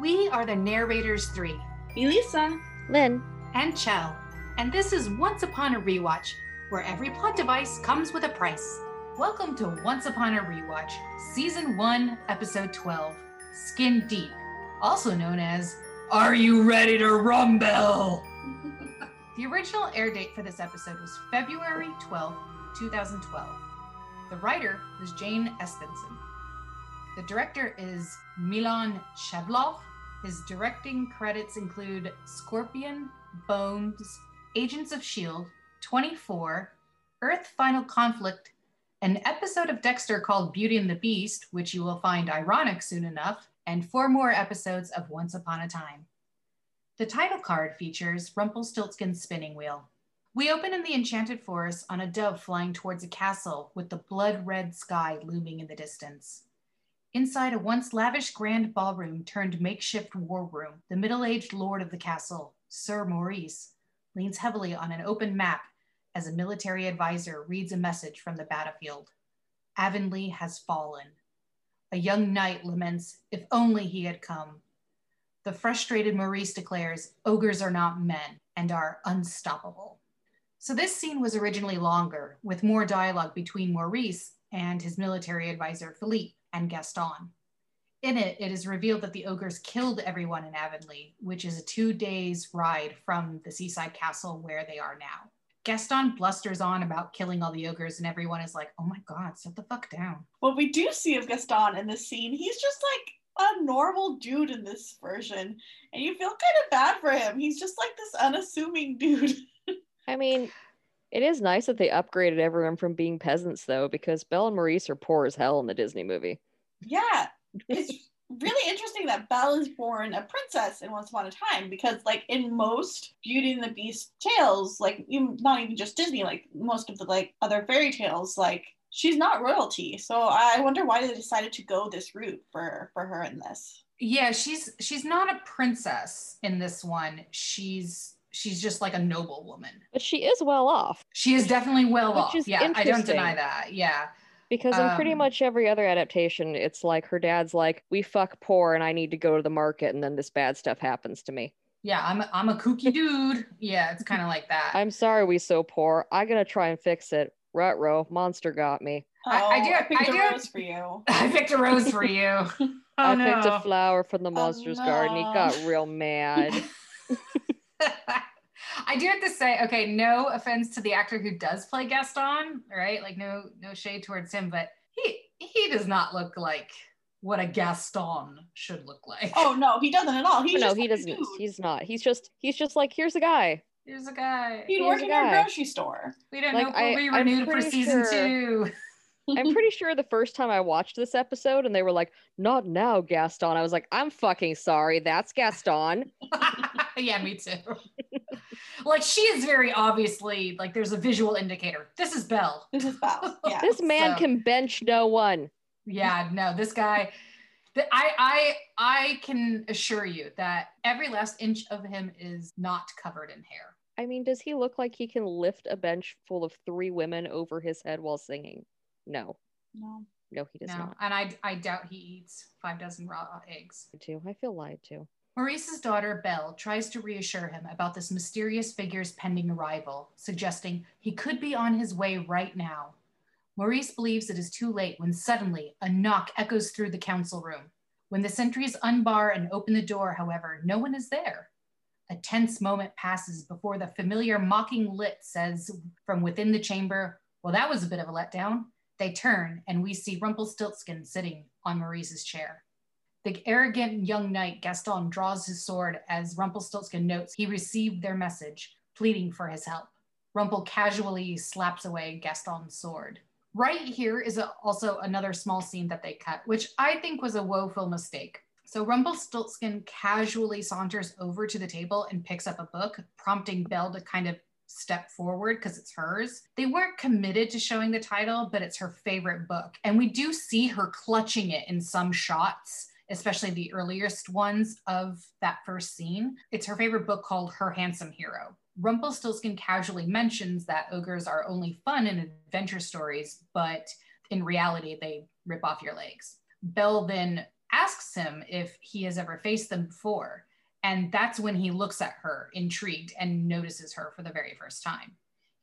We are the narrators three, Elisa. Lynn. and Chell, and this is Once Upon a Rewatch, where every plot device comes with a price. Welcome to Once Upon a Rewatch, Season 1, Episode 12, Skin Deep, also known as Are You Ready to Rumble? the original air date for this episode was February 12, 2012. The writer was Jane Espenson. The director is Milan Cheylov. His directing credits include Scorpion, Bones, Agents of S.H.I.E.L.D., 24, Earth Final Conflict, an episode of Dexter called Beauty and the Beast, which you will find ironic soon enough, and four more episodes of Once Upon a Time. The title card features Rumpelstiltskin's spinning wheel. We open in the Enchanted Forest on a dove flying towards a castle with the blood red sky looming in the distance. Inside a once lavish grand ballroom turned makeshift war room, the middle aged lord of the castle, Sir Maurice, leans heavily on an open map as a military advisor reads a message from the battlefield. Avonlea has fallen. A young knight laments, if only he had come. The frustrated Maurice declares, ogres are not men and are unstoppable. So this scene was originally longer, with more dialogue between Maurice and his military advisor, Philippe and Gaston. In it, it is revealed that the ogres killed everyone in Avonlea, which is a two days ride from the seaside castle where they are now. Gaston blusters on about killing all the ogres, and everyone is like, oh my god, sit the fuck down. What we do see of Gaston in this scene, he's just like a normal dude in this version. And you feel kind of bad for him. He's just like this unassuming dude. I mean, it is nice that they upgraded everyone from being peasants, though, because Belle and Maurice are poor as hell in the Disney movie. yeah. It's really interesting that Belle is born a princess in Once Upon a Time because, like, in most Beauty and the Beast tales, like, not even just Disney, like, most of the, like, other fairy tales, like, she's not royalty. So I wonder why they decided to go this route for for her in this. Yeah, she's she's not a princess in this one. She's she's just like a noble woman. But she is well off She is definitely well Which off. is Yeah, I don't deny that. Yeah. because in pretty Um, much every other adaptation, it's like her dad's like, we fuck poor and I need to go to the market, and then this bad stuff happens to me. Yeah, I'm a, I'm a kooky dude. Yeah, it's kind of like that. I'm sorry we so poor. I gotta try and fix it. Rut row, monster got me. I- do I do- Oh, picked I a do- rose for you. I picked a rose for you. Oh, I picked a flower from the monster's garden. He got real mad. I do have to say, okay, no offense to the actor who does play Gaston, right? Like no no shade towards him, but he he does not look like what a Gaston should look like. Oh no, he doesn't at all. He's no, just he like doesn't. dude. He's not. He's just he's just like, here's a guy. here's a guy. He'd he's work a in your grocery store. We don't like, know if I- we'll be renewed for season sure- two. I'm pretty sure the first time I watched this episode and they were like, not now, Gaston. I was like, I'm fucking sorry. That's Gaston. yeah, me too. like she is very obviously like there's a visual indicator. This is Belle. This is Belle. Yeah. This man So- can bench no one. Yeah, no, this guy. th- I I I can assure you that every last inch of him is not covered in hair. I mean, does he look like he can lift a bench full of three women over his head while singing? No, no. no, he does no, not. and I I doubt he eats five dozen raw eggs. Too. I feel lied to. Maurice's daughter Belle tries to reassure him about this mysterious figure's pending arrival, suggesting he could be on his way right now. Maurice believes it is too late when suddenly a knock echoes through the council room. When the sentries unbar and open the door, however, no one is there. A tense moment passes before the familiar mocking lit says from within the chamber, Well, that was a bit of a letdown. They turn and we see Rumpelstiltskin sitting on Maurice's chair. The arrogant young knight Gaston draws his sword as Rumpelstiltskin notes he received their message, pleading for his help. Rumpel casually slaps away Gaston's sword. Right here is a, also another small scene that they cut, which I think was a woeful mistake. So Rumpelstiltskin casually saunters over to the table and picks up a book, prompting Belle to kind of step forward because it's hers. They weren't committed to showing the title, but it's her favorite book. And we do see her clutching it in some shots, especially the earliest ones of that first scene. It's her favorite book called Her Handsome Hero. Rumpelstiltskin casually mentions that ogres are only fun in adventure stories, but in reality, they rip off your legs. Belle then asks him if he has ever faced them before. And that's when he looks at her, intrigued, and notices her for the very first time.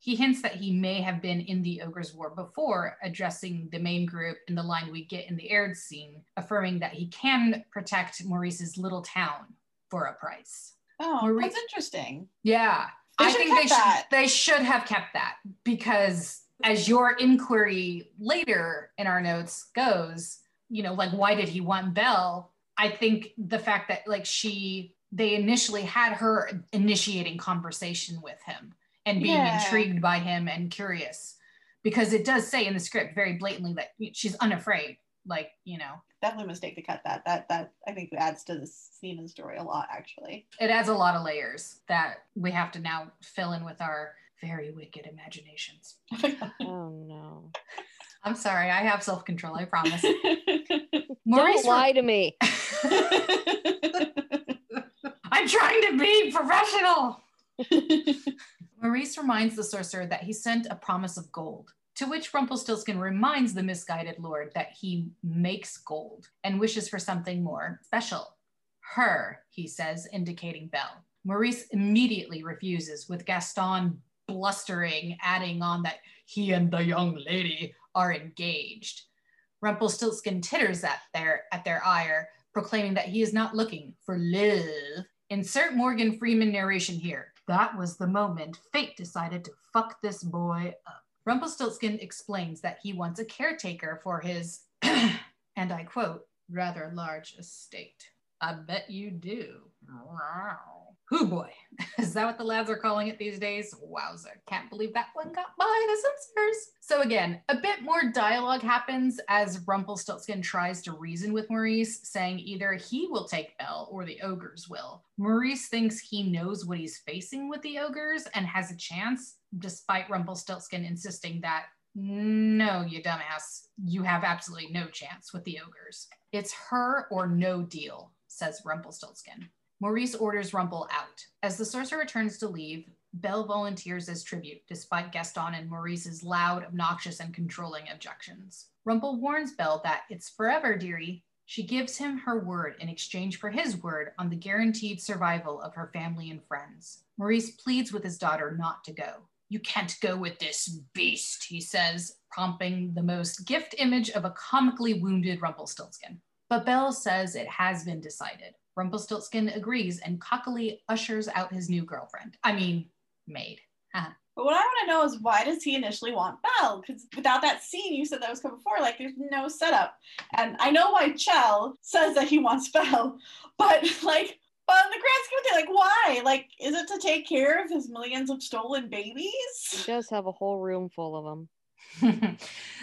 He hints that he may have been in the Ogre's War before, addressing the main group in the line we get in the aired scene, affirming that he can protect Maurice's little town for a price. Oh, Marie- that's interesting. Yeah. They I think they that. should they should have kept that because as your inquiry later in our notes goes, you know, like why did he want Belle? I think the fact that like she they initially had her initiating conversation with him and being Yeah. intrigued by him and curious because it does say in the script very blatantly that she's unafraid like you know Definitely a mistake to cut that. That that I think adds to the scene and story a lot, actually. it adds a lot of layers that we have to now fill in with our very wicked imaginations Oh no. i'm sorry i have self-control i promise Don't Maurice lie to me. i'm trying to be professional Maurice reminds the sorcerer that he sent a promise of gold, to which Rumpelstiltskin reminds the misguided lord that he makes gold and wishes for something more special. Her, he says, indicating Belle. Maurice immediately refuses, with Gaston blustering, adding on that he and the young lady are engaged. Rumpelstiltskin titters at their, at their ire, proclaiming that he is not looking for love. Insert Morgan Freeman narration here. That was the moment fate decided to fuck this boy up. Rumpelstiltskin explains that he wants a caretaker for his, and I quote, rather large estate. I bet you do. Hoo boy. Is that what the lads are calling it these days? Wowzer. Can't believe that one got by the censors. So again, a bit more dialogue happens as Rumpelstiltskin tries to reason with Maurice, saying either he will take Belle or the ogres will. Maurice thinks he knows what he's facing with the ogres and has a chance, despite Rumpelstiltskin insisting that no, you dumbass, you have absolutely no chance with the ogres. It's her or no deal, says Rumpelstiltskin. Maurice orders Rumple out. As the sorcerer turns to leave, Belle volunteers as tribute, despite Gaston and Maurice's loud, obnoxious, and controlling objections. Rumple warns Belle that it's forever, dearie. She gives him her word in exchange for his word on the guaranteed survival of her family and friends. Maurice pleads with his daughter not to go. You can't go with this beast, he says, prompting the most gift image of a comically wounded Rumpelstiltskin. But Belle says it has been decided. Rumpelstiltskin agrees and cockily ushers out his new girlfriend. I mean, maid. Uh-huh. But what I want to know is why does he initially want Belle? Because without that scene you said that was coming before, like there's no setup. And I know why Chell says that he wants Belle, but like, but in the grand scheme of things, like why? Like, is it to take care of his millions of stolen babies? He babies? does have a whole room full of them.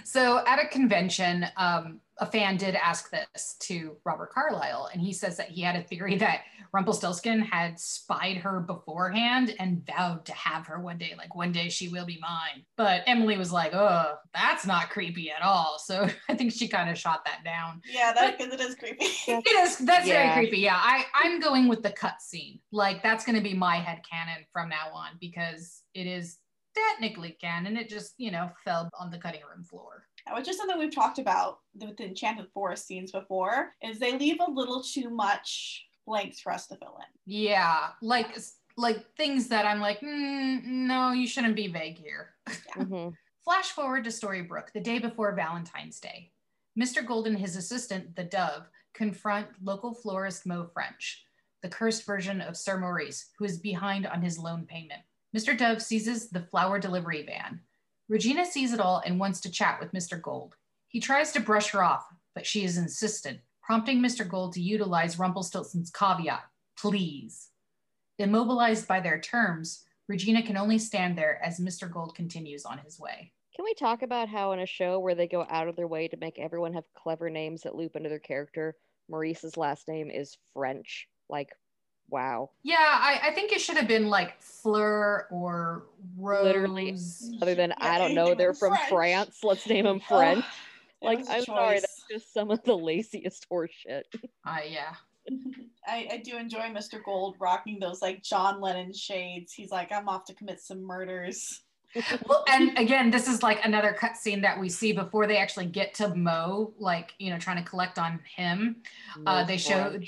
so at a convention, um, a fan did ask this to Robert Carlyle, and he says that he had a theory that Rumpelstiltskin had spied her beforehand and vowed to have her one day, like one day she will be mine. But Emilie was like, "Oh, that's not creepy at all." So I think she kind of shot that down. Yeah, that because it is creepy. It is. That's Yeah. very creepy. Yeah, I I'm going with the cut scene. Like that's going to be my head canon from now on because it is technically can, and It just you know fell on the cutting room floor. which is something we've talked about with the Enchanted Forest scenes before, is they leave a little too much blanks for us to fill in. Yeah, like like things that I'm like, mm, no, you shouldn't be vague here. Mhm. Flash forward to Storybrooke, the day before Valentine's Day. Mr. Gold and his assistant, the Dove, confront local florist Mo French, the cursed version of Sir Maurice, who is behind on his loan payment. Mr. Dove seizes the flower delivery van. Regina sees it all and wants to chat with Mr. Gold. He tries to brush her off, but she is insistent, prompting Mr. Gold to utilize Rumpelstiltskin's caveat, please. Immobilized by their terms, Regina can only stand there as Mr. Gold continues on his way. Can we talk about how in a show where they go out of their way to make everyone have clever names that loop into their character, Maurice's last name is French? Like, wow. Yeah, I, I think it should have been like Fleur or Rose. Literally, Other than Yeah, I don't know, they're from French. France. Let's name them French. it like, was a I'm sorry, that's just some of the laziest horse shit. Uh, yeah. I, I do enjoy Mr. Gold rocking those like John Lennon shades. He's like, I'm off to commit some murders. well, and again, this is like another cutscene that we see before they actually get to Mo, like you know, trying to collect on him. Uh, they showed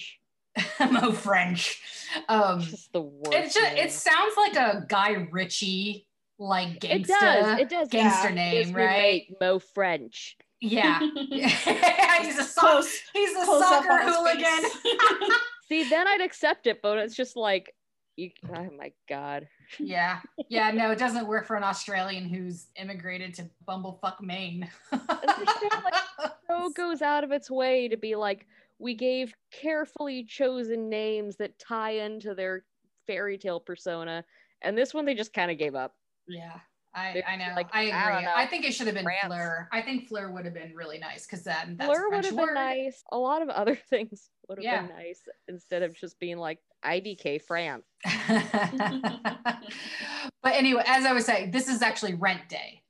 Mo French. Um, just the worst. it just name. it sounds like a Guy Ritchie like It does. It does. gangster yeah. name, His right? Mo French. Yeah, he's a soccer. Close, He's a close soccer hooligan. See, then I'd accept it, but it's just like, you. Oh my god. yeah, yeah. No, it doesn't work for an Australian who's immigrated to bumblefuck Maine. show goes out of its way to be like, we gave carefully chosen names that tie into their fairy tale persona, and this one they just kind of gave up. Yeah, I, I know. like, I agree. I know, I, think it should have been France. Fleur. I think Fleur would have been really nice because that that's a would have been nice. A lot of other things would have Yeah. been nice instead of just being like IDK France. but anyway, as I was saying, this is actually rent day.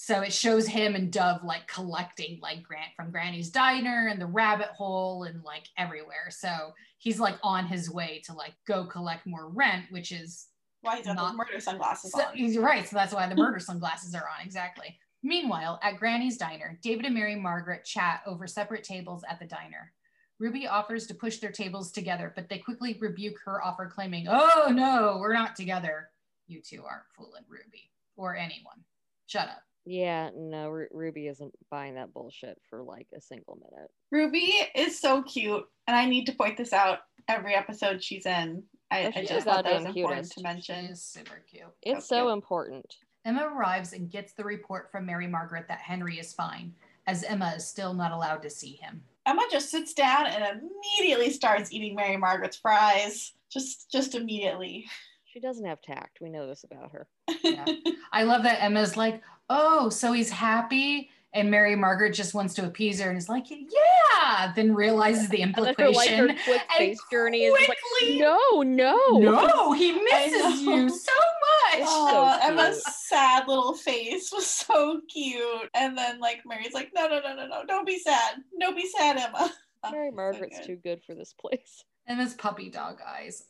So it shows him and Dove like collecting like Grant from Granny's diner and the rabbit hole and like everywhere. So he's like on his way to like go collect more rent, which is Why he's got Not- murder sunglasses so, on? you're right. So that's why the murder sunglasses are on. Exactly. Meanwhile, at Granny's diner, David and Mary Margaret chat over separate tables at the diner. Ruby offers to push their tables together, but they quickly rebuke her offer, claiming, Oh, no, we're not together. You two aren't fooling Ruby or anyone. Shut up. Yeah, no, Ru- Ruby isn't buying that bullshit for like a single minute. Ruby is so cute, and I need to point this out every episode she's in. I, Oh, I just thought that was goddamn important cutest. to She mention. is super cute. It's So so cute. important. Emma arrives and gets the report from Mary Margaret that Henry is fine, as Emma is still not allowed to see him. Emma just sits down and immediately starts eating Mary Margaret's fries. Just, just immediately. She doesn't have tact. We know this about her. Yeah. I love that Emma's like, oh, so he's happy. And Mary Margaret just wants to appease her and is like, yeah, then realizes the implication. her like her quick and face journey is like, quickly- no, no, no, he misses you so much. Oh, so Emma's sad little face was so cute. And then like Mary's like, no, no, no, no, no, don't be sad. Don't be sad, Emma. Oh, Mary so Margaret's good. too good for this place. And his puppy dog eyes.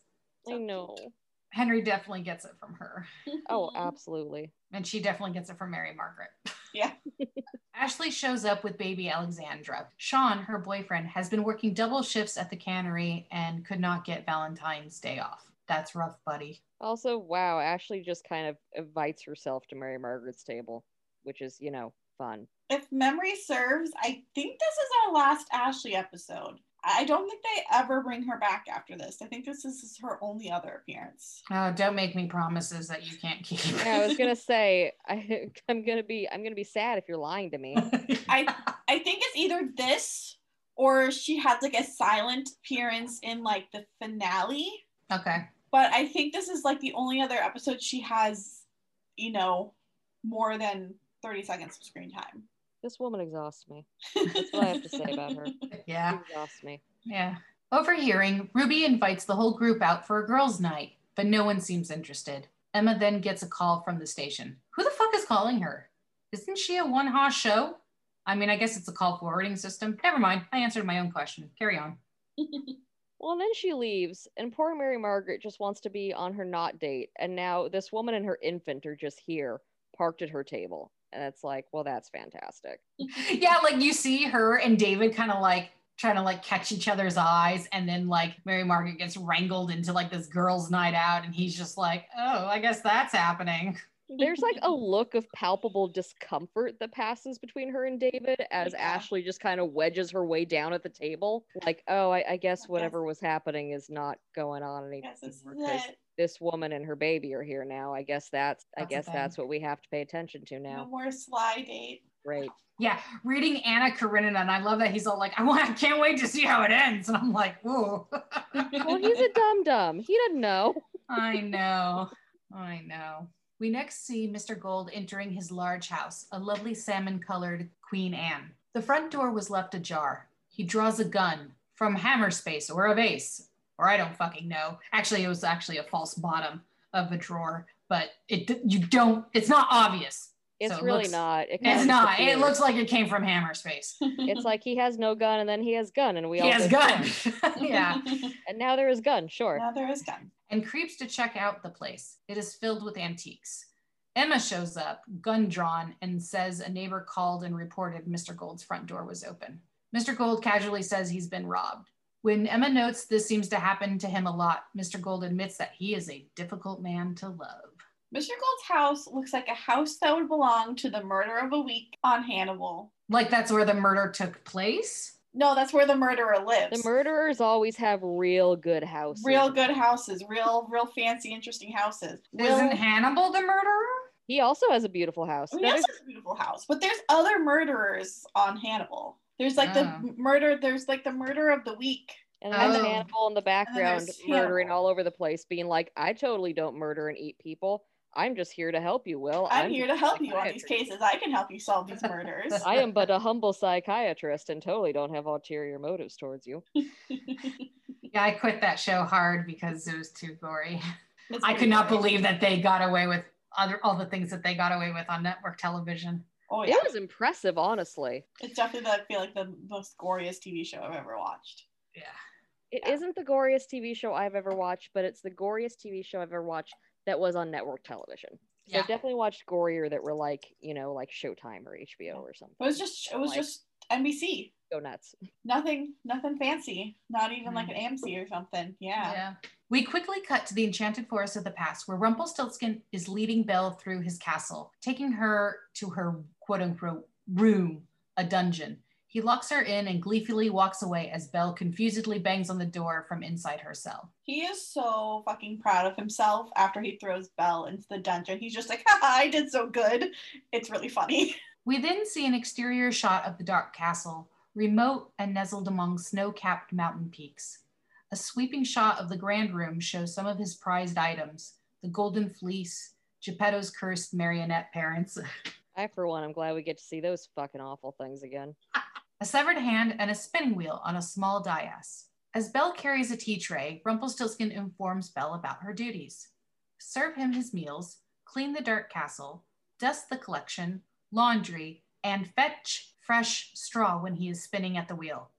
I know. Henry definitely gets it from her. Oh, absolutely. And she definitely gets it from Mary Margaret. Yeah. Ashley shows up with baby Alexandra. Sean, her boyfriend, has been working double shifts at the cannery and could not get Valentine's Day off. That's rough, buddy. Also, wow, Ashley just kind of invites herself to Mary Margaret's table, which is, you know, fun. if memory serves, I think this is our last Ashley episode. I don't think they ever bring her back after this. I think this is her only other appearance. Oh, don't make me promises that you can't keep. Yeah, I was gonna say I, I'm gonna be I'm gonna be sad if you're lying to me. I I think it's either this or she has like a silent appearance in like the finale. okay. But I think this is like the only other episode she has, you know, more than 30 seconds of screen time. This woman exhausts me. That's what I have to say about her. Yeah. She exhausts me. Yeah. Overhearing, Ruby invites the whole group out for a girls' night, but no one seems interested. Emma then gets a call from the station. Who the fuck is calling her? Isn't she a one hoss show? I mean, I guess it's a call forwarding system. Never mind. I answered my own question. Carry on. Well, and then she leaves, and poor Mary Margaret just wants to be on her not date. And now this woman and her infant are just here, parked at her table. And it's like, well, that's fantastic. yeah, like you see her and David kind of like trying to like catch each other's eyes, and then like Mary Margaret gets wrangled into like this girls' night out, and he's just like, oh, I guess that's happening. There's like a look of palpable discomfort that passes between her and David as Yeah. Ashley just kind of wedges her way down at the table. Like, oh, I, I guess guess- whatever was happening is not going on anymore. Yes, this is because it. this woman and her baby are here now. I guess that's I That's a guess that's what we have to pay attention to now. No more sly date. Great. Yeah, reading Anna Karenina, and I love that he's all like, I, want, I can't wait to see how it ends. And I'm like, whoa. Well, he's a dum dum. He doesn't know. I know. I know. We next see Mr. Gold entering his large house, a lovely salmon colored Queen Anne. The front door was left ajar. He draws a gun from hammer space or a vase, or I don't fucking know. Actually, it was actually a false bottom of a drawer, but it you don't, it's not obvious. It's So it really looks- not. It It's not. It looks like it came from hammer space. It's like he has no gun and then he has gun and we He all has go, gun. Yeah. And now there is gun. Sure. now there is gun. and creeps to check out the place. It is filled with antiques. Emma shows up, gun drawn, and says a neighbor called and reported Mr. Gold's front door was open. Mr. Gold casually says he's been robbed. When Emma notes this seems to happen to him a lot, Mr. Gold admits that he is a difficult man to love. Mr. Gold's house looks like a house that would belong to the murder of a week on Hannibal. Like that's where the murder took place? No, that's where the murderer lives. The murderers always have real good houses. real good houses, real, real fancy, interesting houses. Real, Isn't Hannibal the murderer? He also has a beautiful house. he That also is- has a beautiful house, but there's other murderers on Hannibal. There's like Oh. the ah. murder. There's like the murder of the week. and then Oh. Hannibal in the background murdering all over the place, being like, I totally don't murder and eat people. I'm just here to help you, Will. I'm, here to help you on these cases. I can help you solve these murders. I am but a humble psychiatrist and totally don't have ulterior motives towards you. Yeah, I quit that show hard because it was too gory. I could not believe that they got away with other all the things that they got away with on network television. Oh yeah, It was impressive, honestly. it's definitely I feel like the most goriest TV show I've ever watched. Yeah. It Yeah. not the goriest TV show I've ever watched, but it's the goriest TV show I've ever watched that was on network television. So Yeah. I've definitely watched gorier that were like, you know, like Showtime or HBO or something. It was just it was Like- just NBC. Go nuts. Nothing nothing fancy. Not even like Mm. an AMC or something. Yeah. Yeah. We quickly cut to the enchanted forest of the past where Rumpelstiltskin is leading Belle through his castle, taking her to her quote unquote room, a dungeon. He locks her in and gleefully walks away as Belle confusedly bangs on the door from inside her cell. He is so fucking proud of himself after he throws Belle into the dungeon. He's just like, Haha, I did so good. It's really funny. We then see an exterior shot of the dark castle, remote and nestled among snow capped mountain peaks. A sweeping shot of the grand room shows some of his prized items the golden fleece, Geppetto's cursed marionette parents, I, for one, I'm glad we get to see those fucking awful things again. a severed hand, and a spinning wheel on a small dais. As Belle carries a tea tray, Rumpelstiltskin informs Belle about her duties serve him his meals, clean the dark castle, dust the collection, laundry, and fetch fresh straw when he is spinning at the wheel.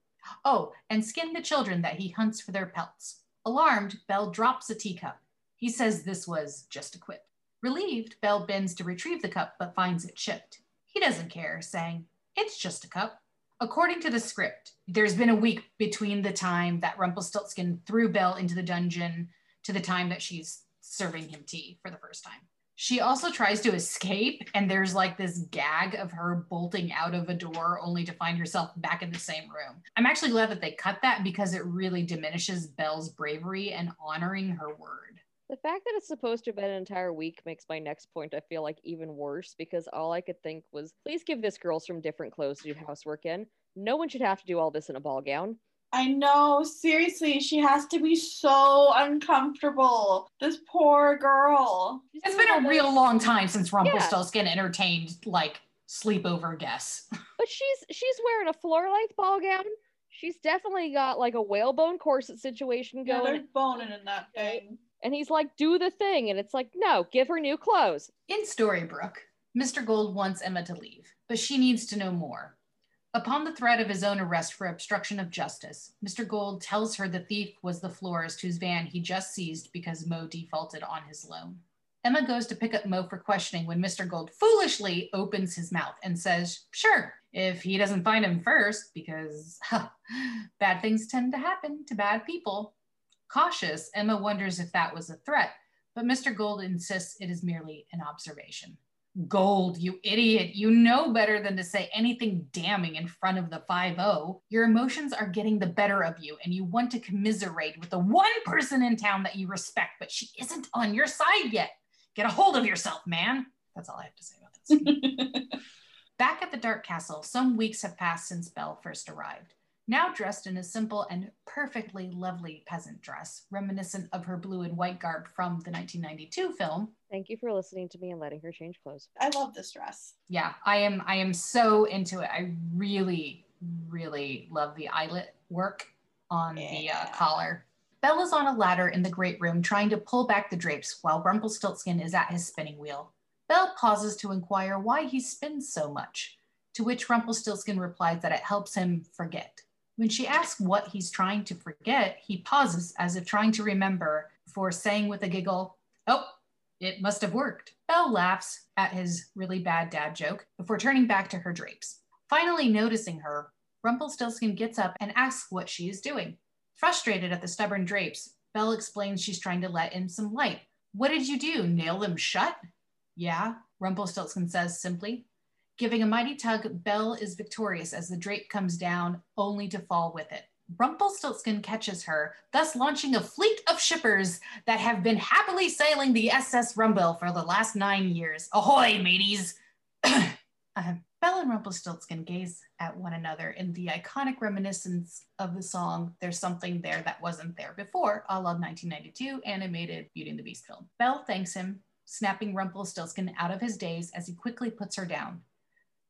Oh, and skin the children that he hunts for their pelts. Alarmed, Belle drops a teacup. He says this was just a quip. Relieved, Belle bends to retrieve the cup but finds it chipped. He doesn't care, saying, It's just a cup. According to the script, there's been a week between the time that Rumpelstiltskin threw Belle into the dungeon to the time that she's serving him tea for the first time. She also tries to escape, and there's like this gag of her bolting out of a door only to find herself back in the same room. I'm actually glad that they cut that because it really diminishes Belle's bravery and honoring her word. The fact that it's supposed to have been an entire week makes my next point, I feel like, even worse because all I could think was please give this girl some different clothes to do housework in. No one should have to do all this in a ball gown. I know, seriously, she has to be so uncomfortable. This poor girl. It's been a real long time since Rumpelstiltskin entertained like sleepover guests. But she's she's wearing a floor length ball gown. She's definitely got like a whalebone corset situation going. they're boning in that thing. And he's like, do the thing. And it's like, no, give her new clothes. In Storybrooke, Mr. Gold wants Emma to leave, but she needs to know more. Upon the threat of his own arrest for obstruction of justice, Mr. Gold tells her the thief was the florist whose van he just seized because Mo defaulted on his loan. Emma goes to pick up Mo for questioning when Mr. Gold foolishly opens his mouth and says, Sure, if he doesn't find him first, because huh, bad things tend to happen to bad people. Cautious, Emma wonders if that was a threat, but Mr. Gold insists it is merely an observation. Gold, you idiot. You know better than to say anything damning in front of the 5 0. Your emotions are getting the better of you, and you want to commiserate with the one person in town that you respect, but she isn't on your side yet. Get a hold of yourself, man. That's all I have to say about this. Back at the Dark Castle, some weeks have passed since Belle first arrived. Now dressed in a simple and perfectly lovely peasant dress, reminiscent of her blue and white garb from the 1992 film, Thank you for listening to me and letting her change clothes. I love this dress. yeah i am i am so into it i really really love the eyelet work on the uh, Yeah. collar bella's on a ladder in the great room trying to pull back the drapes while rumpelstiltskin is at his spinning wheel belle pauses to inquire why he spins so much to which rumpelstiltskin replies that it helps him forget when she asks what he's trying to forget he pauses as if trying to remember before saying with a giggle oh It must have worked. Belle laughs at his really bad dad joke before turning back to her drapes. Finally noticing her, Rumpelstiltskin gets up and asks what she is doing. Frustrated at the stubborn drapes, Belle explains she's trying to let in some light. What did you do? Nail them shut? Yeah, Rumpelstiltskin says simply. Giving a mighty tug, Belle is victorious as the drape comes down, only to fall with it. Rumpelstiltskin catches her, thus launching a fleet of shippers that have been happily sailing the SS Rumbelle for the last nine years. Ahoy, mateys! uh, Belle and Rumpelstiltskin gaze at one another in the iconic reminiscence of the song There's Something There That Wasn't There Before, a la 1992 animated Beauty and the Beast film. Belle thanks him, snapping Rumpelstiltskin out of his daze as he quickly puts her down.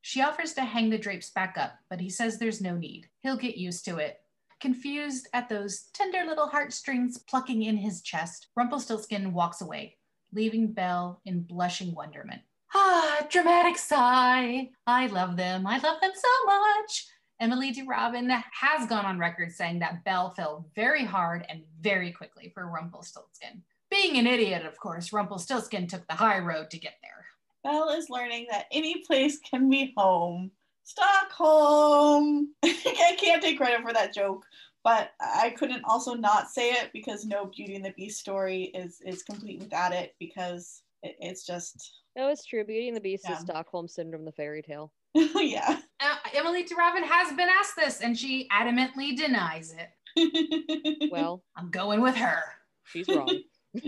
She offers to hang the drapes back up, but he says there's no need. He'll get used to it. Confused at those tender little heartstrings plucking in his chest, Rumpelstiltskin walks away, leaving Belle in blushing wonderment. Ah, dramatic sigh. I love them. I love them so much. Emilie de Ravin has gone on record saying that Belle fell very hard and very quickly for Rumpelstiltskin. Being an idiot, of course, Rumpelstiltskin took the high road to get there. Belle is learning that any place can be home. Stockholm. I can't take credit for that joke, but I couldn't also not say it because no Beauty and the Beast story is is complete without it because it, it's just No, it's true. Beauty and the Beast Yeah. is Stockholm Syndrome, the fairy tale. yeah. Uh, Emilie de Ravin has been asked this and she adamantly denies it. Well, I'm going with her. she's wrong.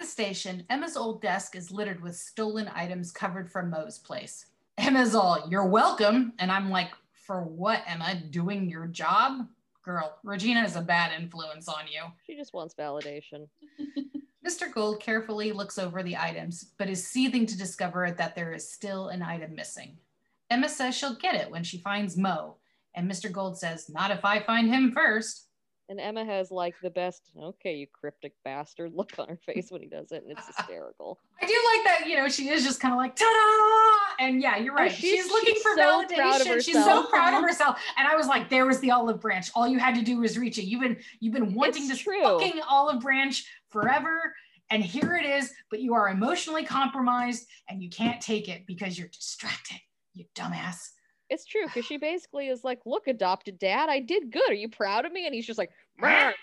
The station, Emma's old desk is littered with stolen items covered from Moe's place. Emma's all, You're welcome. And I'm like, For what, Emma? Doing your job? Girl, Regina is a bad influence on you. She just wants validation. Mr. Gold carefully looks over the items, but is seething to discover that there is still an item missing. Emma says she'll get it when she finds Mo, and Mr. Gold says, Not if I find him first. And Emma has like the best, okay, you cryptic bastard look on her face when he does it, and it's hysterical. I do like that, you know, she is just kind of like, ta da! And yeah, you're oh, right. Oh, she's- she's, looking she's for so validation. She's so proud of uh-huh. herself. And I was like, there was the olive branch. All you had to do was reach it. You've been you've been wanting It's this true. fucking olive branch forever. And here it is, but you are emotionally compromised and you can't take it because you're distracted, you dumbass. It's true because she basically is like, "Look, adopted dad, I did good. Are you proud of me?" And he's just like, "Fine,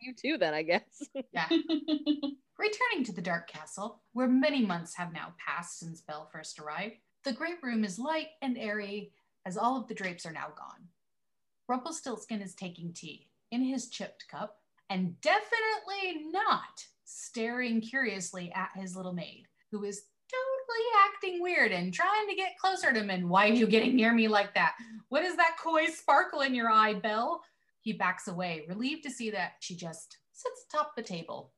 you too, then I guess." yeah. Returning to the Dark Castle, where many months have now passed since Belle first arrived, the great room is light and airy as all of the drapes are now gone. Rumpelstiltskin is taking tea in his chipped cup and definitely not staring curiously at his little maid, who is acting weird and trying to get closer to him. And why are you getting near me like that? What is that coy sparkle in your eye, Belle? He backs away, relieved to see that she just sits atop the table.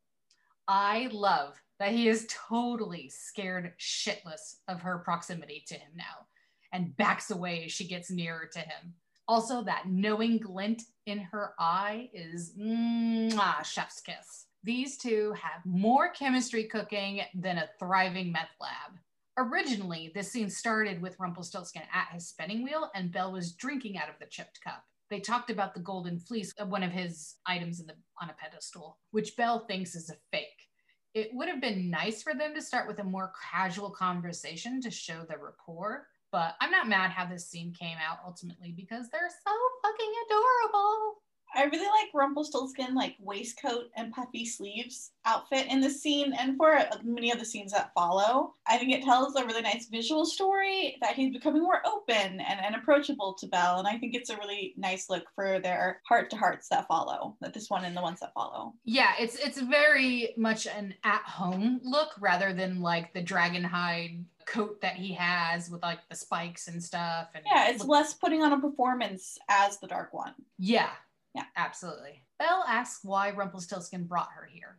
I love that he is totally scared shitless of her proximity to him now and backs away as she gets nearer to him. Also, that knowing glint in her eye is mwah, chef's kiss. These two have more chemistry cooking than a thriving meth lab. Originally, this scene started with Rumpelstiltskin at his spinning wheel, and Belle was drinking out of the chipped cup. They talked about the golden fleece, one of his items the, on a pedestal, which Belle thinks is a fake. It would have been nice for them to start with a more casual conversation to show the rapport, but I'm not mad how this scene came out ultimately because they're so fucking adorable. I really like Rumpelstiltskin like waistcoat and puffy sleeves outfit in this scene and for uh, many of the scenes that follow. I think it tells a really nice visual story that he's becoming more open and, and approachable to Belle. And I think it's a really nice look for their heart to hearts that follow, that this one and the ones that follow. Yeah, it's it's very much an at-home look rather than like the dragon hide coat that he has with like the spikes and stuff. And Yeah, it's less putting on a performance as the dark one. Yeah. Yeah. Absolutely. Belle asks why Rumpelstiltskin brought her here.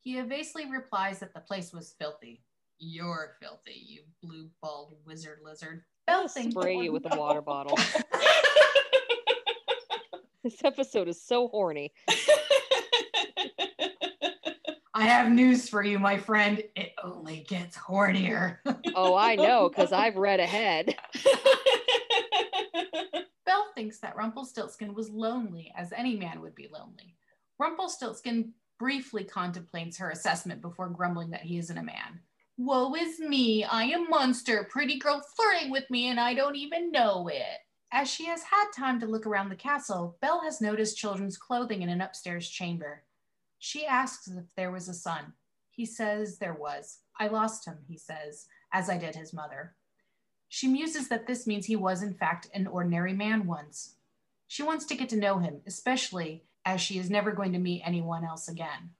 He evasively replies that the place was filthy. You're filthy, you blue balled wizard lizard. Belle thinks Spray you with a water bottle. This episode is so horny. I have news for you, my friend. It only gets hornier. Oh, I know because I've read ahead. Belle thinks that Rumpelstiltskin was lonely, as any man would be lonely. Rumpelstiltskin briefly contemplates her assessment before grumbling that he isn't a man. Woe is me, I am monster, pretty girl flirting with me, and I don't even know it. As she has had time to look around the castle, Belle has noticed children's clothing in an upstairs chamber. She asks if there was a son. He says there was. I lost him, he says, as I did his mother. She muses that this means he was, in fact, an ordinary man once. She wants to get to know him, especially as she is never going to meet anyone else again.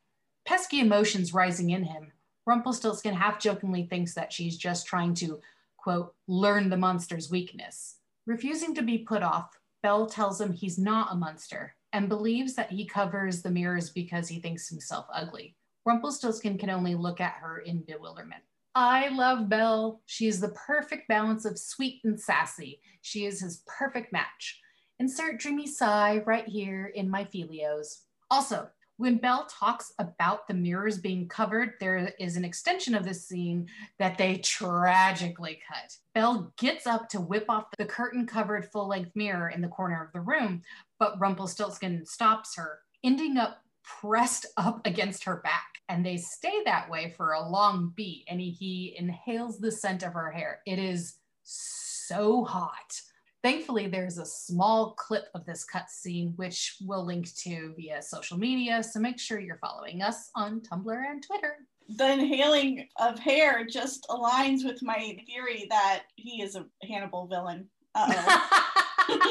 Pesky emotions rising in him, Rumpelstiltskin half jokingly thinks that she's just trying to, quote, learn the monster's weakness. Refusing to be put off, Belle tells him he's not a monster and believes that he covers the mirrors because he thinks himself ugly. Rumpelstiltskin can only look at her in bewilderment. I love Belle. She is the perfect balance of sweet and sassy. She is his perfect match. Insert dreamy sigh right here in my filios. Also, when Belle talks about the mirrors being covered, there is an extension of this scene that they tragically cut. Belle gets up to whip off the curtain covered full length mirror in the corner of the room, but Rumpelstiltskin stops her, ending up pressed up against her back. And they stay that way for a long beat. And he, he inhales the scent of her hair. It is so hot. Thankfully, there's a small clip of this cut scene, which we'll link to via social media. So make sure you're following us on Tumblr and Twitter. The inhaling of hair just aligns with my theory that he is a Hannibal villain. Uh-oh.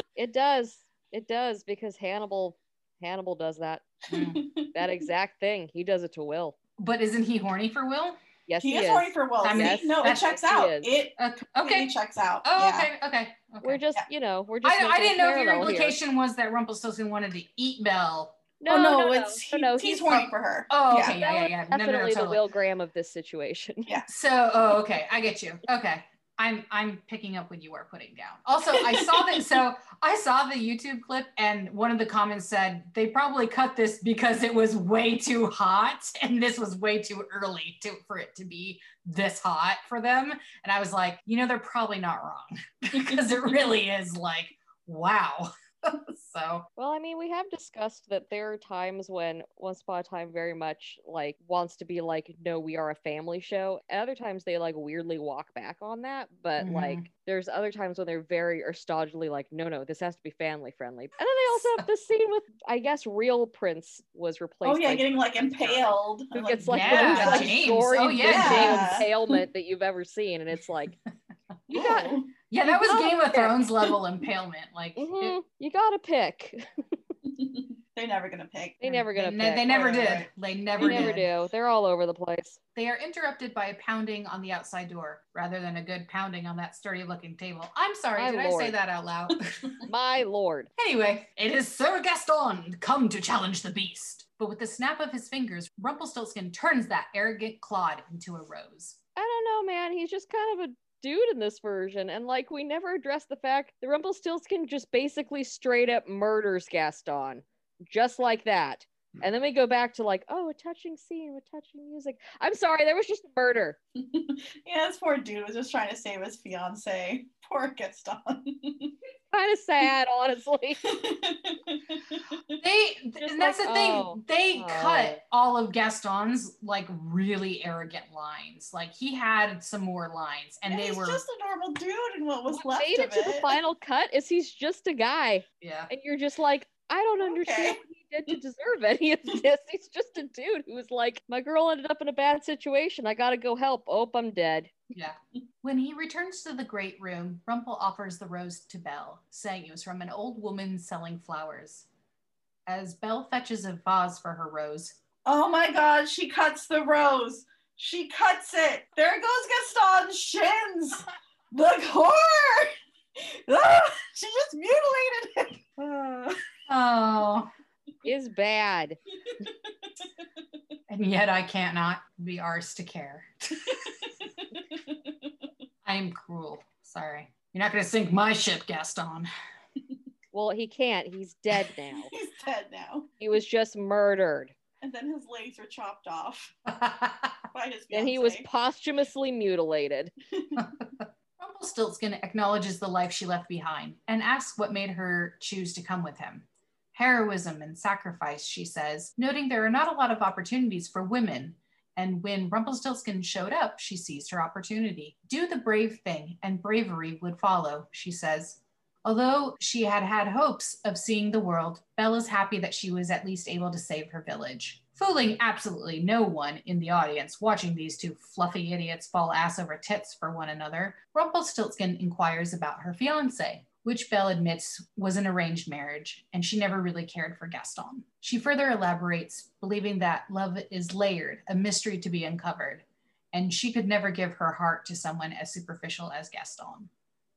It does. It does because Hannibal Hannibal does that. That exact thing. He does it to Will. but isn't he horny for Will? Yes, he, he, is, is. horny for Will. I mean, See? no, it checks out. is. It Uh, okay. it checks out. Oh, yeah. okay. Okay. okay. We're just, Yeah. you know, we're just. I, I didn't know if your parallel here. implication was that Rumpelstiltskin wanted to eat Belle. No, oh no, no, no, it's no, he- no, he's, he's horny for her. Oh, Yeah. okay. Yeah, yeah, yeah. No, no, no, Definitely the. Will Graham of this situation. Yeah. So, oh, okay, I get you. Okay, I'm I'm picking up what you are putting down. Also, I saw that. So I saw the YouTube clip, and one of the comments said they probably cut this because it was way too hot, and this was way too early to for it to be this hot for them. And I was like, you know, they're probably not wrong because it really is like, wow. so Well, I mean, we have discussed that there are times when Once Upon a Time very much like wants to be like, no, we are a family show. And other times they like weirdly walk back on that. But Mhm. like, there's other times when they're very or stodgily like, no, no, this has to be family friendly. And then they also have this scene with, I guess, real Prince was replaced. Oh yeah, getting like impaled. Who gets like Yeah, the most like Oh, yeah, impalement that you've ever seen, and it's like, you got, "Oh." Yeah, that was Game of okay. Thrones level impalement. Like it- mhm, you gotta pick. They're never gonna pick. They never gonna they, pick. they never Right, right, did. right. They They never, never did. do. They're all over the place. They are interrupted by a pounding on the outside door rather than a good pounding on that sturdy looking table. I'm sorry, My did I say that out loud? My lord. anyway, it is Sir Gaston come to challenge the beast. But with the snap of his fingers, Rumpelstiltskin turns that arrogant clod into a rose. I don't know, man. He's just kind of a dude in this version. And like, we never address the fact the Rumpelstiltskin just basically straight up murders Gaston. Just like that. And then we go back to like, oh, a touching scene with touching music. I'm sorry, there was just a murder. yeah, this poor dude was just trying to save his fiance. Poor Gaston. Kind of sad, honestly. They Just and that's like, the thing. oh, they oh. cut all of Gaston's like really arrogant lines. Like he had some more lines, and they he's were just a normal dude, and what was what left made of it to the final cut is he's just a guy. yeah. And you're just like, I don't understand Okay. What he did to deserve any of this. He's just a dude who was like, my girl ended up in a bad situation. I gotta go help. Oh, I'm dead. Yeah. When he returns to the great room, Rumpel offers the rose to Belle, saying it was from an old woman selling flowers. As Belle fetches a vase for her rose, Oh my god, she cuts the rose. She cuts it. There goes Gaston's shins. The horror. Ah, she just mutilated him. Ah. oh, Is bad. and yet I can't be ours to care. I am cruel. Sorry. You're not going to sink my ship, Gaston. Well, he can't. He's dead now. He's dead now. he was just murdered. And then his legs were chopped off by his And he was posthumously mutilated. Rumpelstiltskin acknowledges the life she left behind and asks what made her choose to come with him. Heroism and sacrifice, she says, noting there are not a lot of opportunities for women. And when Rumpelstiltskin showed up, she seized her opportunity. Do the brave thing, and bravery would follow, she says. Although she had had hopes of seeing the world, Belle is happy that she was at least able to save her village. Fooling absolutely no one in the audience watching these two fluffy idiots fall ass over tits for one another, Rumpelstiltskin inquires about her fiance, which Belle admits was an arranged marriage, and she never really cared for Gaston. She further elaborates, believing that love is layered, a mystery to be uncovered, and she could never give her heart to someone as superficial as Gaston.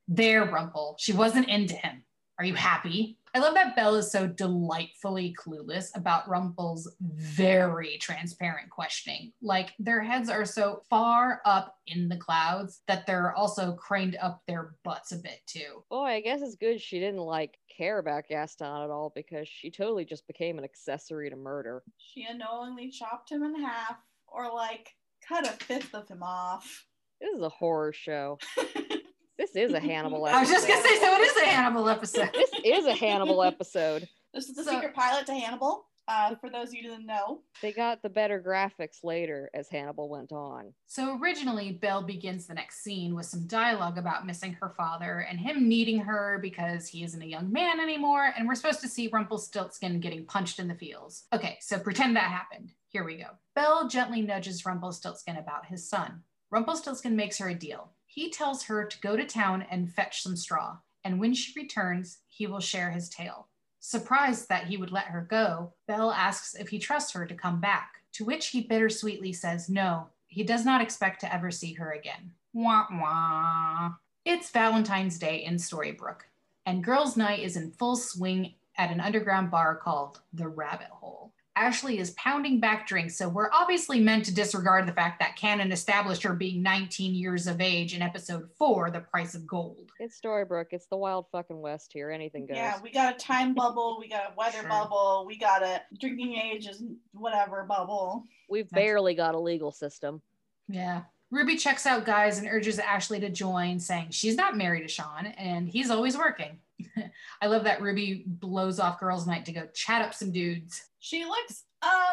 There, Rumple. She wasn't into him. Are you happy? I love that Belle is so delightfully clueless about Rumple's very transparent questioning. Like their heads are so far up in the clouds that they're also craned up their butts a bit too. Boy, I guess it's good she didn't like care about Gaston at all because she totally just became an accessory to murder. She unknowingly chopped him in half or like cut a fifth of him off. This is a horror show. This is a Hannibal episode. I was just gonna say, so it is a Hannibal episode. This is a Hannibal episode. This is the So- secret pilot to Hannibal. Uh, for those of you who didn't know, They got the better graphics later as Hannibal went on. So originally, Belle begins the next scene with some dialogue about missing her father and him needing her because he isn't a young man anymore, and we're supposed to see Rumpelstiltskin getting punched in the feels. Okay, so pretend that happened. Here we go. Belle gently nudges Rumpelstiltskin about his son. Rumpelstiltskin makes her a deal. He tells her to go to town and fetch some straw, and when she returns, he will share his tale. Surprised that he would let her go, Belle asks if he trusts her to come back, to which he bittersweetly says no, he does not expect to ever see her again. Wah wah. It's Valentine's Day in Storybrooke, and girls' night is in full swing at an underground bar called The Rabbit Hole. Ashley is pounding back drinks, so we're obviously meant to disregard the fact that Canon established her being 19 years of age in episode 4, The Price of Gold. It's Storybrooke. It's the wild fucking west here. Anything goes. yeah, we got a time bubble, we got a weather Sure. bubble, we got a drinking age is whatever bubble. We've That's- barely got a legal system. Yeah. Ruby checks out guys and urges Ashley to join, saying she's not married to Sean and he's always working. I love that Ruby blows off girls' night to go chat up some dudes. She looks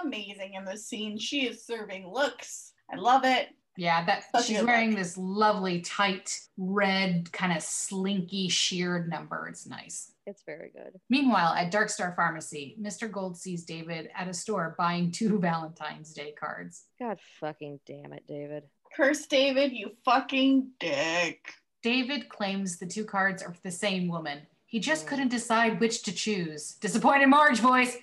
amazing in this scene. She is serving looks. I love it. Yeah, that Such she's wearing look. this lovely, tight, red, kind of slinky, sheared number. It's nice. It's very good. Meanwhile, at Dark Star Pharmacy, Mr. Gold sees David at a store buying two Valentine's Day cards. God fucking damn it, David. Curse David, you fucking dick. David claims the two cards are for the same woman. He just Mm. couldn't decide which to choose. Disappointed Marge voice.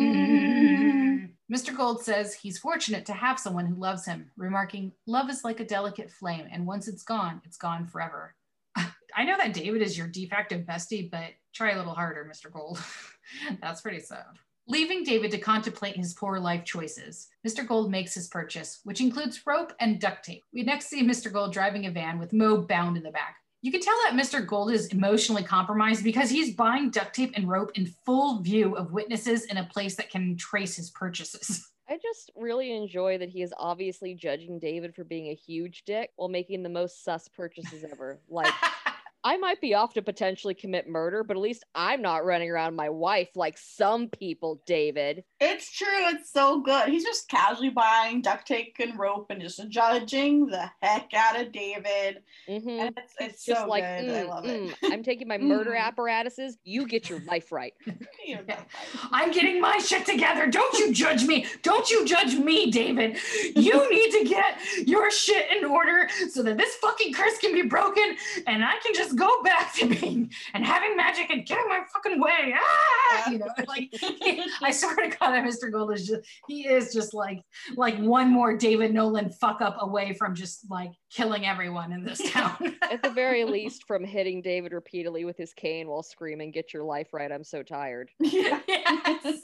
Mm. Mr. Gold says he's fortunate to have someone who loves him, remarking, Love is like a delicate flame, and once it's gone, it's gone forever. I know that David is your de facto bestie, but try a little harder, Mr. Gold. That's pretty sad. Leaving David to contemplate his poor life choices, Mr. Gold makes his purchase, which includes rope and duct tape. We next see Mr. Gold driving a van with Mo bound in the back. You can tell that Mr. Gold is emotionally compromised because he's buying duct tape and rope in full view of witnesses in a place that can trace his purchases. I just really enjoy that he is obviously judging David for being a huge dick while making the most sus purchases ever. Like, I might be off to potentially commit murder, but at least I'm not running around my wife like some people, David. It's true. It's so good. He's just casually buying duct tape and rope and just judging the heck out of David. Mm-hmm. And it's, it's Just so like, good. I "Mm, love mm, it. I'm taking my murder Mm. apparatuses. You get your life right. You. I'm getting my shit together. Don't you judge me. Don't you judge me, David. You need to get your shit in order so that this fucking curse can be broken and I can just go back to being and having magic and getting my fucking way. Ah! You know, like I swear to God that Mr. Gold is just he is just like like one more David Nolan fuck up away from just like killing everyone in this town. At the very least, from hitting David repeatedly with his cane while screaming, Get your life right. I'm so tired. Yes.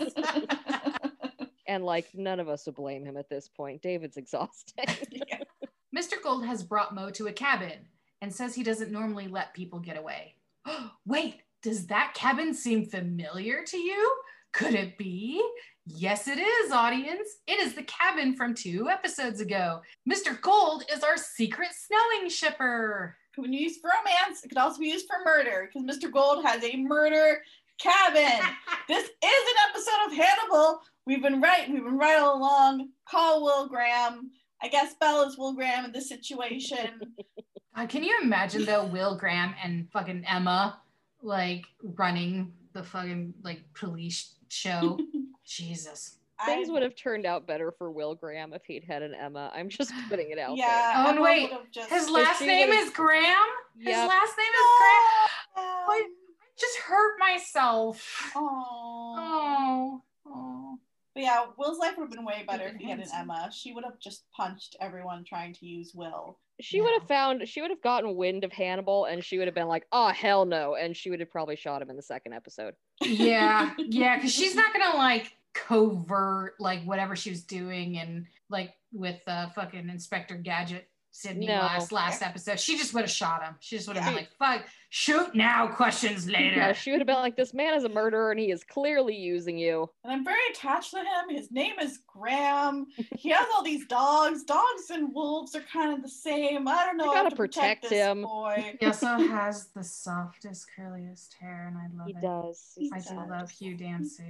And like, none of us would blame him at this point. David's exhausted. Mr. Gold has brought Mo to a cabin and says he doesn't normally let people get away. Wait, does that cabin seem familiar to you? Could it be? Yes, it is, audience. It is the cabin from two episodes ago. Mr. Gold is our secret snowing shipper. Could be used for romance. It could also be used for murder because Mr. Gold has a murder cabin. This is an episode of Hannibal. We've been right. We've been right all along. Call Will Graham. I guess Belle is Will Graham in this situation. Uh, can you imagine though, Will Graham and fucking Emma like running the fucking like police show? Jesus. Things I- would have turned out better for Will Graham if he'd had an Emma. I'm just putting it out Yeah. Oh, and wait, just- His last name is Graham. His Yep. last name is Graham. Oh. I just hurt myself. Oh. Oh. But yeah, Will's life would have been way better if he had an. Emma. She would have just punched everyone trying to use Will. there. She would have found, she would have gotten wind of Hannibal and she would have been like, oh, hell no. And she would have probably shot him in the second episode. Yeah. Yeah. Because she's not gonna like covert like whatever she was doing and like with uh, fucking Inspector Gadget Sidney No. last last episode. She just would have shot him. She just would have Yeah. been like, "Fuck, shoot now, questions later." Yeah, she would have been like, this man is a murderer and he is clearly using you. And I'm very attached to him. His name is Graham. He has all these dogs. Dogs and wolves are kind of the same. I don't know. You I gotta to protect, protect this him. boy. He also has the softest, curliest hair, and I love it. He it. does. He I does. do love Hugh Dancy.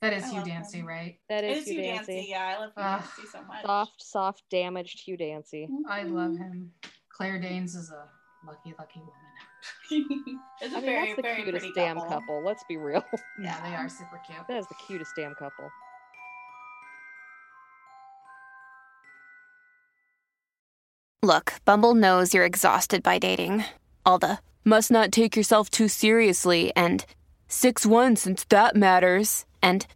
That is I Hugh Dancy, him. right? That is, it is is Hugh Hugh Dancy. Dancy. Yeah, I love Hugh Ugh. Dancy so much. Soft, soft, damaged Hugh Dancy. I love mm-hmm. him. Claire Danes is a lucky, lucky woman. It's a I mean, very, that's the very cutest pretty damn couple. couple. Let's be real. Yeah, they are super cute. that is the cutest damn couple. Look, Bumble knows you're exhausted by dating. All the must not take yourself too seriously and 6 1 since that matters. And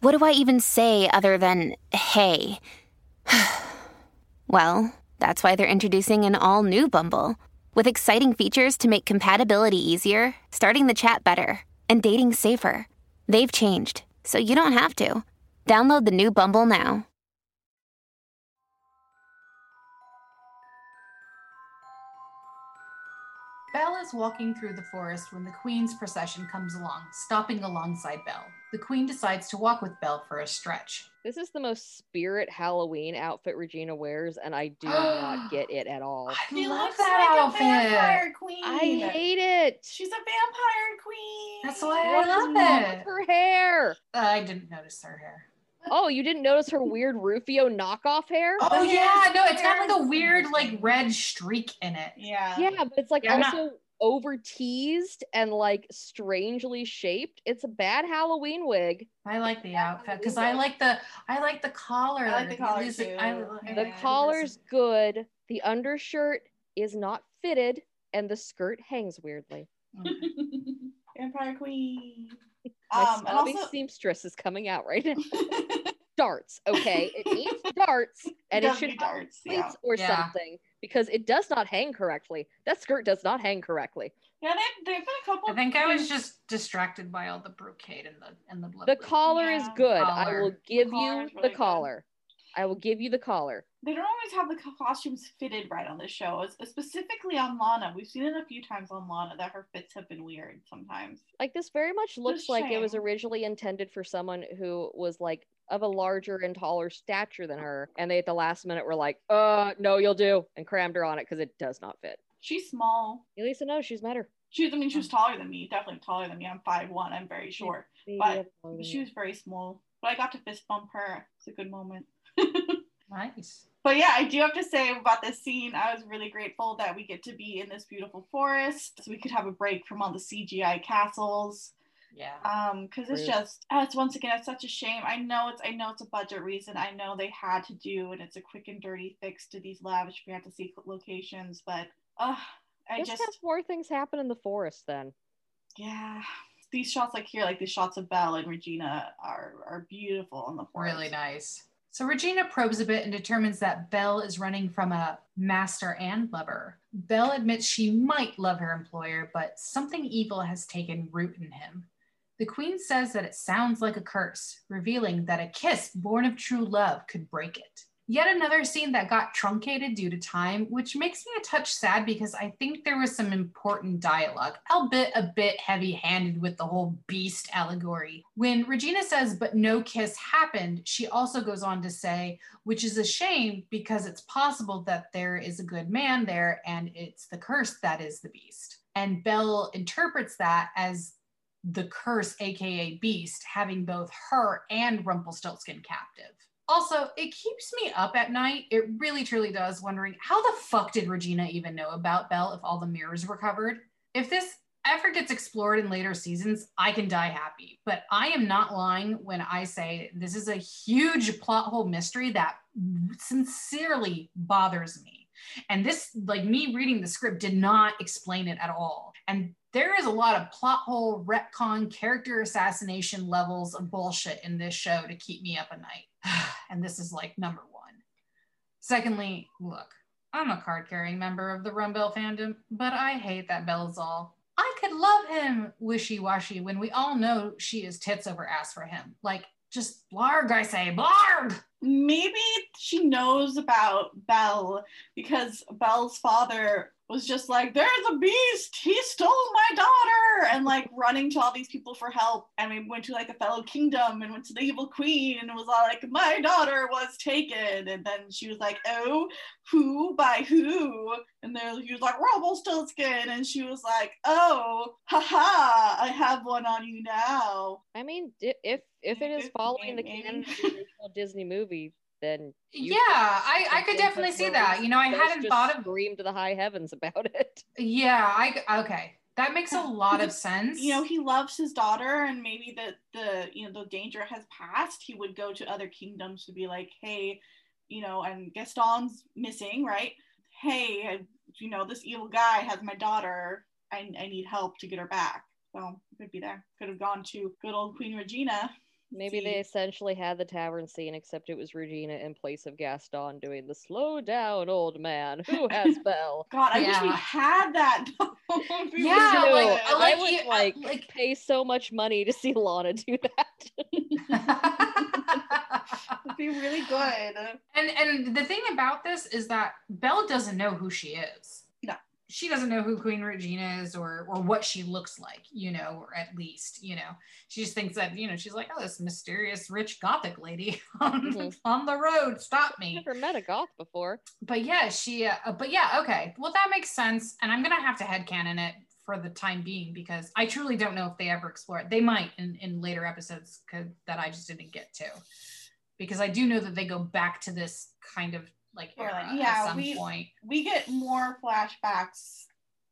what do I even say other than hey? well, that's why they're introducing an all new Bumble with exciting features to make compatibility easier, starting the chat better, and dating safer. They've changed, so you don't have to. Download the new Bumble now. Belle is walking through the forest when the Queen's procession comes along, stopping alongside Belle. The Queen decides to walk with Belle for a stretch. This is the most spirit Halloween outfit Regina wears, and I do not get it at all. I She love looks that like outfit. a vampire queen. I hate it. She's a vampire queen. That's why I What is love wrong it. her hair? Uh, I didn't notice her hair. Oh, you didn't notice her weird Rufio knockoff hair? Oh, yeah, yeah, no, it's got like a weird like red streak in it. Yeah. Yeah, but it's like Yeah, I'm not- also over teased and like strangely shaped. It's a bad Halloween wig. I like the outfit because I like the I like the collar. I like the collar leaves too. it- I- Yeah. The Yeah. collar's good. The undershirt is not fitted, and the skirt hangs weirdly. vampire queen. My Um, and snobby also, seamstress is coming out right now. darts, okay? It needs darts, and it does should need darts, yeah. or Yeah. something because it does not hang correctly. That skirt does not hang correctly. Yeah, they, they've been a couple. I think I was just distracted by all the brocade and the and the The collar is Yeah. good. I will give collar you really the good. collar. I will give you the collar. They don't always have the costumes fitted right on this show. Specifically on Lana, we've seen it a few times on Lana that her fits have been weird sometimes. Like this very much looks like it was originally intended for someone who was like of a larger and taller stature than her, and they at the last minute were like, "Uh, no, you'll do," and crammed her on it because it does not fit. She's small. Elisa knows she's met her. She's, I mean, she was taller than me, definitely taller than me. I'm 5'1, I'm very short. But I'm taller than She was very small. But I got to fist bump her. It's a good moment. Nice. But yeah, I do have to say about this scene, I was really grateful that we get to be in this beautiful forest, so we could have a break from all the CGI castles. Yeah. Um, because it's just, uh, it's once again, it's such a shame. I know it's, I know it's a budget reason. I know they had to do, and it's a quick and dirty fix to these lavish fantasy locations. But, uh, I Just more things happen in the forest then. yeah, these shots like here, like the shots of Belle and Regina, are are beautiful in the forest. Really nice. So Regina probes a bit and determines that Belle is running from a master and lover. Belle admits she might love her employer, but something evil has taken root in him. The queen says that it sounds like a curse, revealing that a kiss born of true love could break it. Yet another scene that got truncated due to time, which makes me a touch sad because I think there was some important dialogue, albeit a bit heavy handed with the whole beast allegory. When Regina says, but no kiss happened, she also goes on to say, which is a shame because it's possible that there is a good man there and it's the curse that is the beast. And Belle interprets that as the curse, aka Beast, having both her and Rumpelstiltskin captive. Also, it keeps me up at night. It really truly does, wondering how the fuck did Regina even know about Belle if all the mirrors were covered? If this ever gets explored in later seasons, I can die happy. But I am not lying when I say this is a huge plot hole mystery that sincerely bothers me. And this, like me reading the script, did not explain it at all. And there is a lot of plot hole, retcon, character assassination levels of bullshit in this show to keep me up at night. and this is like number one. Secondly, look, I'm a card carrying member of the Rumbelle fandom, but I hate that Belzal. I could love him wishy washy when we all know she is tits over ass for him. Like, just blarg, I say, blarg! Maybe she knows about Belle because Belle's father was just like, there's a beast, he stole my daughter, and like running to all these people for help. And we went to like a fellow kingdom and went to the evil queen and was all like, my daughter was taken. And then she was like, oh, who by who? And then he was like, Rumpelstiltskin. And she was like, oh, haha, I have one on you now. I mean, if if it is following the canon of the original Disney movie, then yeah i i could definitely see that. you know i hadn't thought of scream to the high heavens about it. Yeah i okay. That makes a lot of sense. you know he loves his daughter and maybe the the you know the danger has passed. He would go to other kingdoms to be like hey you know and gaston's missing right? Hey I, you know this evil guy has my daughter. I, I need help to get her back. So could be there. Could have gone to good old queen regina Maybe they essentially had the tavern scene, except it was Regina in place of Gaston doing the slow down, old man. Who has Belle? God, I yeah. wish we had that. yeah, like, I like, would uh, like, like pay so much money to see Lana do that. It'd be really good. And and the thing about this is that Belle doesn't know who she is she doesn't know who Queen Regina is or or what she looks like, you know, or at least, you know, she just thinks that, you know, she's like, oh, this mysterious rich gothic lady on, mm-hmm. on the road, stop me. I've Never met a goth before. But yeah, she, uh, but yeah, okay, well that makes sense, and I'm gonna have to headcanon it for the time being because I truly don't know if they ever explore it. They might in in later episodes that I just didn't get to, because I do know that they go back to this kind of like era yeah, at some we, point. We get more flashbacks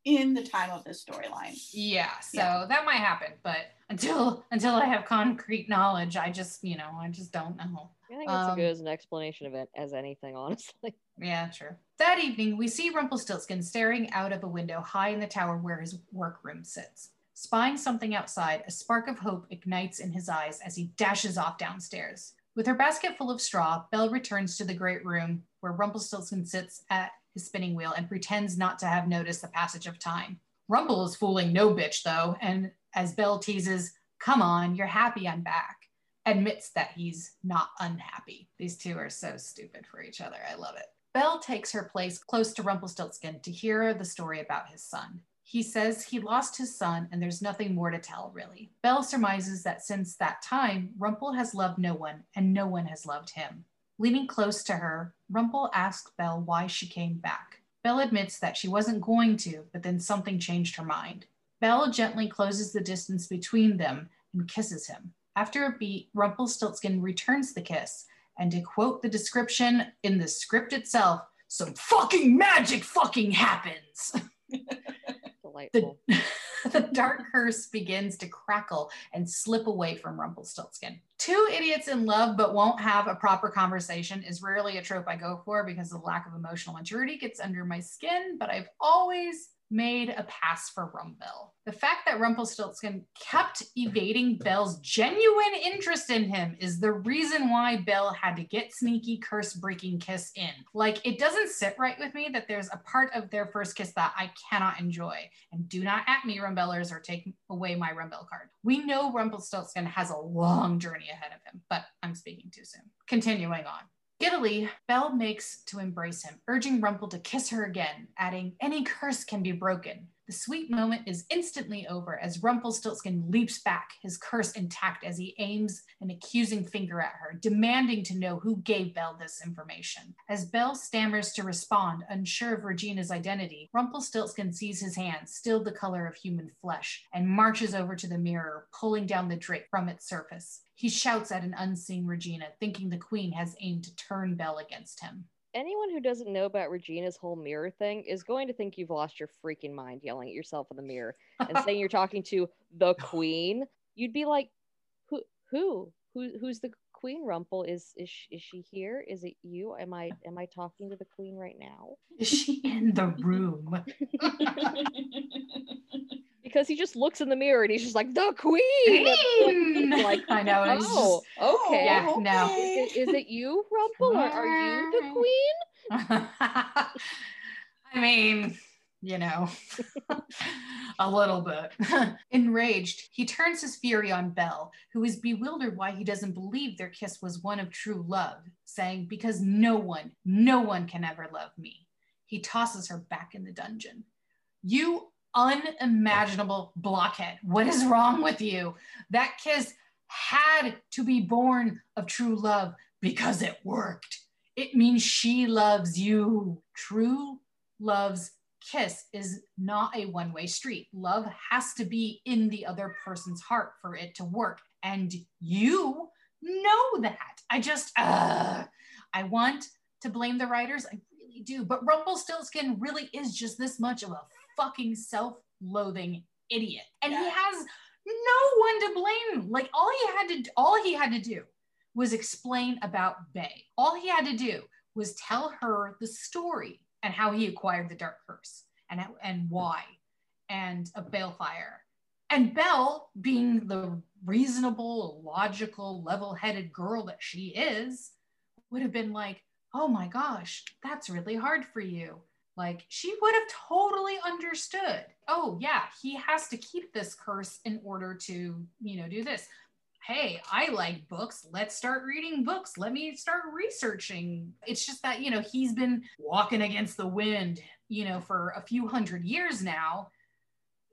in the time of this storyline. Yeah, so yeah. that might happen, but until until I have concrete knowledge, I just you know I just don't know. I think it's um, as good as an explanation of it as anything, honestly. Yeah, sure. That evening, we see Rumpelstiltskin staring out of a window high in the tower where his workroom sits. Spying something outside, a spark of hope ignites in his eyes as he dashes off downstairs. With her basket full of straw, Belle returns to the great room where Rumpelstiltskin sits at his spinning wheel and pretends not to have noticed the passage of time. Rumple is fooling no bitch, though, and as Belle teases, Come on, you're happy I'm back, admits that he's not unhappy. These two are so stupid for each other. I love it. Belle takes her place close to Rumpelstiltskin to hear the story about his son. He says he lost his son and there's nothing more to tell, really. Belle surmises that since that time, Rumple has loved no one and no one has loved him. Leaning close to her, Rumple asked Belle why she came back. Belle admits that she wasn't going to, but then something changed her mind. Belle gently closes the distance between them and kisses him. After a beat, Rumpelstiltskin returns the kiss, and to quote the description in the script itself, some fucking magic fucking happens. delightful. The, the dark curse begins to crackle and slip away from Rumpelstiltskin. Two idiots in love but won't have a proper conversation is rarely a trope I go for because the lack of emotional maturity gets under my skin, but I've always made a pass for Rumbelle. The fact that Rumpelstiltskin kept evading Belle's genuine interest in him is the reason why Belle had to get sneaky curse breaking kiss in. Like, it doesn't sit right with me that there's a part of their first kiss that I cannot enjoy. And do not at me, Rumbellers, or take away my Rumbelle card. We know Rumpelstiltskin has a long journey ahead of him, but I'm speaking too soon. Continuing on. Giddily, Belle makes to embrace him, urging Rumple to kiss her again, adding, Any curse can be broken. The sweet moment is instantly over as Rumpelstiltskin leaps back, his curse intact as he aims an accusing finger at her, demanding to know who gave Belle this information. As Belle stammers to respond, unsure of Regina's identity, Rumpelstiltskin sees his hand, still the color of human flesh, and marches over to the mirror, pulling down the drape from its surface. He shouts at an unseen Regina, thinking the queen has aimed to turn Belle against him anyone who doesn't know about Regina's whole mirror thing is going to think you've lost your freaking mind yelling at yourself in the mirror and saying you're talking to the queen. You'd be like, who, who, who, who's the queen? Rumple is is she, is she here? Is it you? Am I am I talking to the queen right now? Is she in the room? because he just looks in the mirror and he's just like the queen. like I know. Oh, just, okay. Yeah, okay. no. Is it, you, Rumple, or are you the queen? I mean, you know, a little bit. Enraged, he turns his fury on Belle, who is bewildered why he doesn't believe their kiss was one of true love, saying, Because no one, no one can ever love me. He tosses her back in the dungeon. You unimaginable blockhead. What is wrong with you? That kiss had to be born of true love because it worked. It means she loves you. True love's kiss is not a one way street. Love has to be in the other person's heart for it to work. And you know that. I just, uh, I want to blame the writers. I really do. But Rumple Rumpelstiltskin really is just this much of a fucking self-loathing idiot. And yeah. he has no one to blame. Like all he had to all he had to do was explain about Bae. All he had to do was tell her the story and how he acquired the dark curse and and why and a Baelfire. And Belle, being the reasonable, logical, level-headed girl that she is, would have been like, "Oh my gosh, that's really hard for you like she would have totally understood oh yeah he has to keep this curse in order to you know do this hey i like books let's start reading books let me start researching it's just that you know he's been walking against the wind you know for a few hundred years now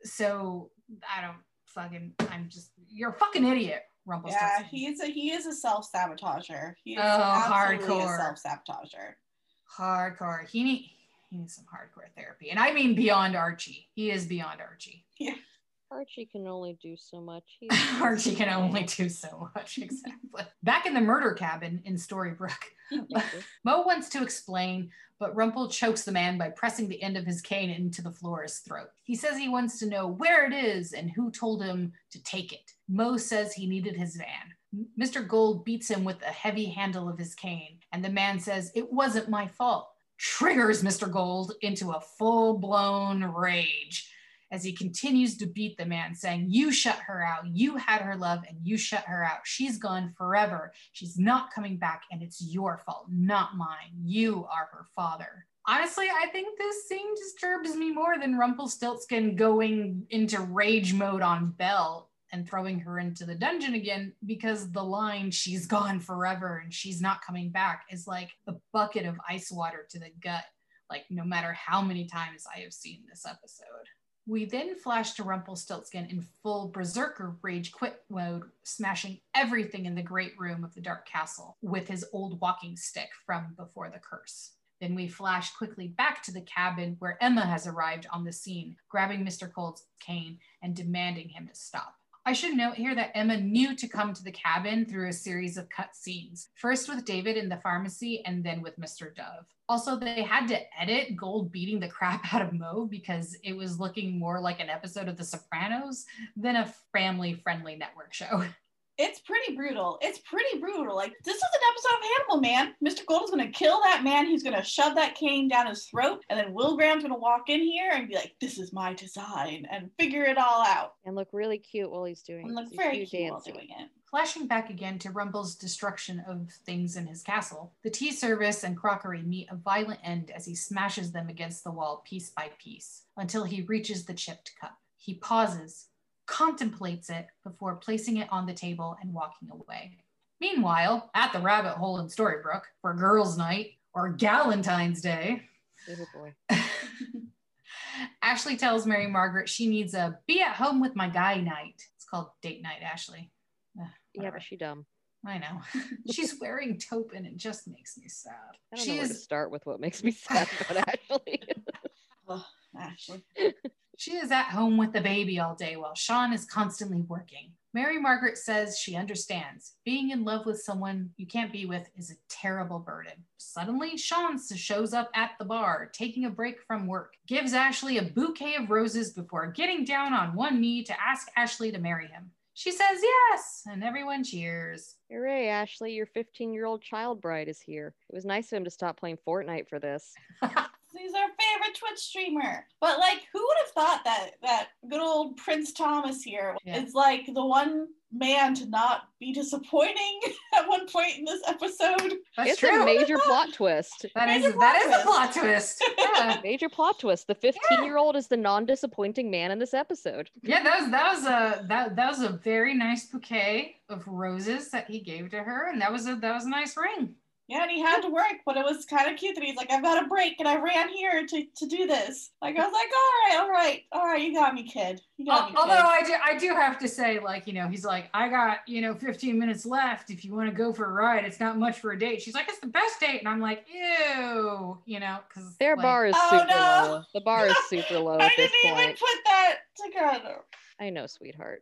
so i don't fucking i'm just you're a fucking idiot Rumpelstiltskin. Yeah, he's a he is a self sabotager. He is oh, hardcore self sabotager. Hardcore. He need he needs some hardcore therapy. And I mean beyond Archie. He is beyond Archie. Yeah. Archie can only do so much. Archie can only do so much, exactly. Back in the murder cabin in Storybrooke, Mo wants to explain, but Rumple chokes the man by pressing the end of his cane into the floor's throat. He says he wants to know where it is and who told him to take it. Mo says he needed his van. Mr. Gold beats him with the heavy handle of his cane, and the man says, It wasn't my fault triggers Mr. Gold into a full blown rage as he continues to beat the man, saying, You shut her out. You had her love and you shut her out. She's gone forever. She's not coming back, and it's your fault, not mine. You are her father. Honestly, I think this scene disturbs me more than Rumpelstiltskin going into rage mode on Belle and throwing her into the dungeon again because the line she's gone forever and she's not coming back is like a bucket of ice water to the gut like no matter how many times i have seen this episode we then flash to Rumpelstiltskin in full berserker rage quit mode, smashing everything in the great room of the Dark Castle with his old walking stick from before the curse. Then we flash quickly back to the cabin where Emma has arrived on the scene, grabbing Mr. Gold's cane and demanding him to stop. I should note here that Emma knew to come to the cabin through a series of cut scenes, first with David in the pharmacy and then with Mr. Dove. Also, they had to edit Gold beating the crap out of Mo because it was looking more like an episode of The Sopranos than a family friendly network show. it's pretty brutal. It's pretty brutal. Like this is an episode of Hannibal, man. Mr. Gold is gonna kill that man. He's gonna shove that cane down his throat, and then Will Graham's gonna walk in here and be like, "This is my design," and figure it all out. And look really cute while he's doing. It. And look very cute while doing it. Flashing back again to Rumple's destruction of things in his castle, the tea service and crockery meet a violent end as he smashes them against the wall piece by piece until he reaches the chipped cup. He pauses, contemplates it before placing it on the table and walking away. Meanwhile, at the rabbit hole in Storybrooke for girls' night or Galentine's Day, oh boy. Ashley tells Mary Margaret she needs a be at home with my guy night. It's called date night, Ashley. Ugh, Yeah, whatever. but she dumb. I know. She's wearing taupe and it just makes me sad. I don't She know where to start with what makes me sad about Ashley. Oh, Ashley. She is at home with the baby all day while Sean is constantly working. Mary Margaret says she understands. Being in love with someone you can't be with is a terrible burden. Suddenly, Sean shows up at the bar, taking a break from work, gives Ashley a bouquet of roses before getting down on one knee to ask Ashley to marry him. She says yes, and everyone cheers. Hooray, Ashley, your 15 year old child bride is here. It was nice of him to stop playing Fortnite for this. He's our favorite Twitch streamer. But like, who would have thought that that good old Prince Thomas here Yeah. is like the one man to not be disappointing at one point in this episode? That's it's true. a major plot twist. that is major that plot is a plot twist. Yeah. Major plot twist. The 15 year old is the non disappointing man in this episode. Yeah, that was that was a that that was a very nice bouquet of roses that he gave to her, and that was a that was a nice ring. Yeah, and he had to work, but it was kind of cute that he's like, I've got a break and I ran here to, to do this. Like I was like, all right, all right, all right, you got me, kid. You got Al- me, Although kid. I do I do have to say, like you know, he's like, I got you know 15 minutes left. If you want to go for a ride, it's not much for a date. She's like, it's the best date, and I'm like, ew, you know, because Their bar is Oh, super no. low. The bar is super low I at didn't even point. put that together. I know, sweetheart.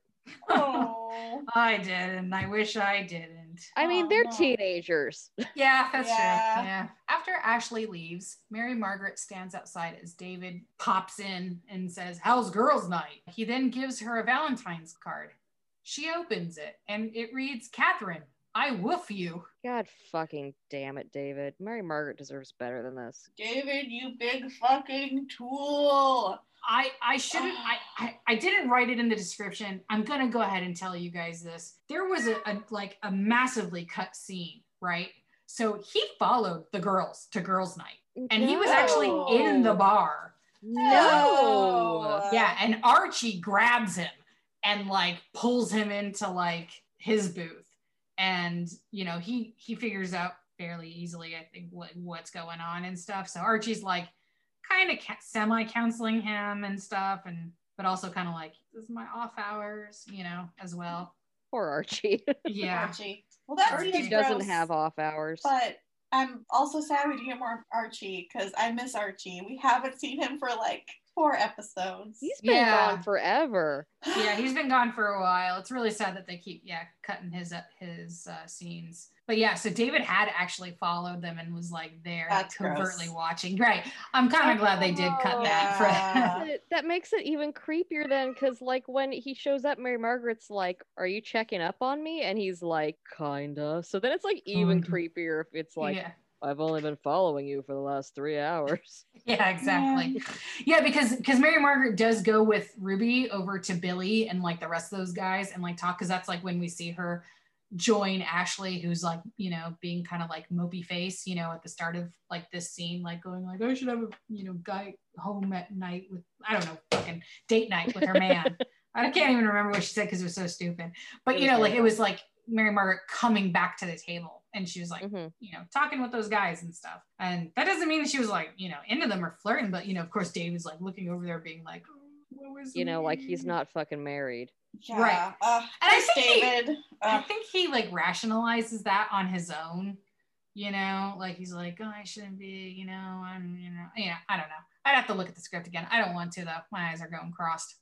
Oh. I didn't. I wish I didn't. I mean, Oh, they're no. teenagers. Yeah, that's Yeah. true. Yeah. After Ashley leaves, Mary Margaret stands outside as David pops in and says, How's girls' night? He then gives her a Valentine's card. She opens it and it reads, Catherine, I woof you. God fucking damn it, David. Mary Margaret deserves better than this. David, you big fucking tool. I I shouldn't uh. I, I I didn't write it in the description. I'm gonna go ahead and tell you guys this. There was a, a like a massively cut scene, right? So he followed the girls to girls' night. And he was actually in the bar. No. Yeah, and Archie grabs him and like pulls him into like his booth, and you know he he figures out fairly easily, I think, what what's going on and stuff. So Archie's like kind of ca- semi counseling him and stuff, and but also kind of like this is my off hours, you know, as well. Poor Archie. Yeah, Archie. Well, that's Archie even doesn't gross, have off hours. But I'm also sad we didn't get more Archie because I miss Archie. We haven't seen him for like four episodes. He's been Yeah. gone forever. yeah, he's been gone for a while. It's really sad that they keep yeah cutting his uh, his uh, scenes. But yeah, so David had actually followed them and was like there, like, That's gross. covertly watching. Right. I'm kind of glad they did cut oh, that. Yeah. That- that makes it even creepier then because like when he shows up mary margaret's like are you checking up on me and he's like kinda so then it's like even Kinda. creepier if it's like yeah. i've only been following you for the last three hours Yeah, exactly. Yeah, because because Mary Margaret does go with Ruby over to Billy and like the rest of those guys and like talk because that's like when we see her join Ashley, who's like you know being kind of like mopey face, you know, at the start of like this scene, like going like I should have a you know guy home at night with I don't know fucking date night with her man. I can't even remember what she said because it was so stupid. But you know, like it was like Mary Margaret coming back to the table and she was like Mhm. you know, talking with those guys and stuff. And that doesn't mean that she was like, you know, into them or flirting, but you know, of course, David's like looking over there being like, oh, what was you know like he's not fucking married Yeah. Right. Uh, And I poor think he- David. I Uh, think he like rationalizes that on his own, you know, like he's like, oh, I shouldn't be, you know, I'm, you know, yeah, I don't know. I'd have to look at the script again. I don't want to though. My eyes are going crossed.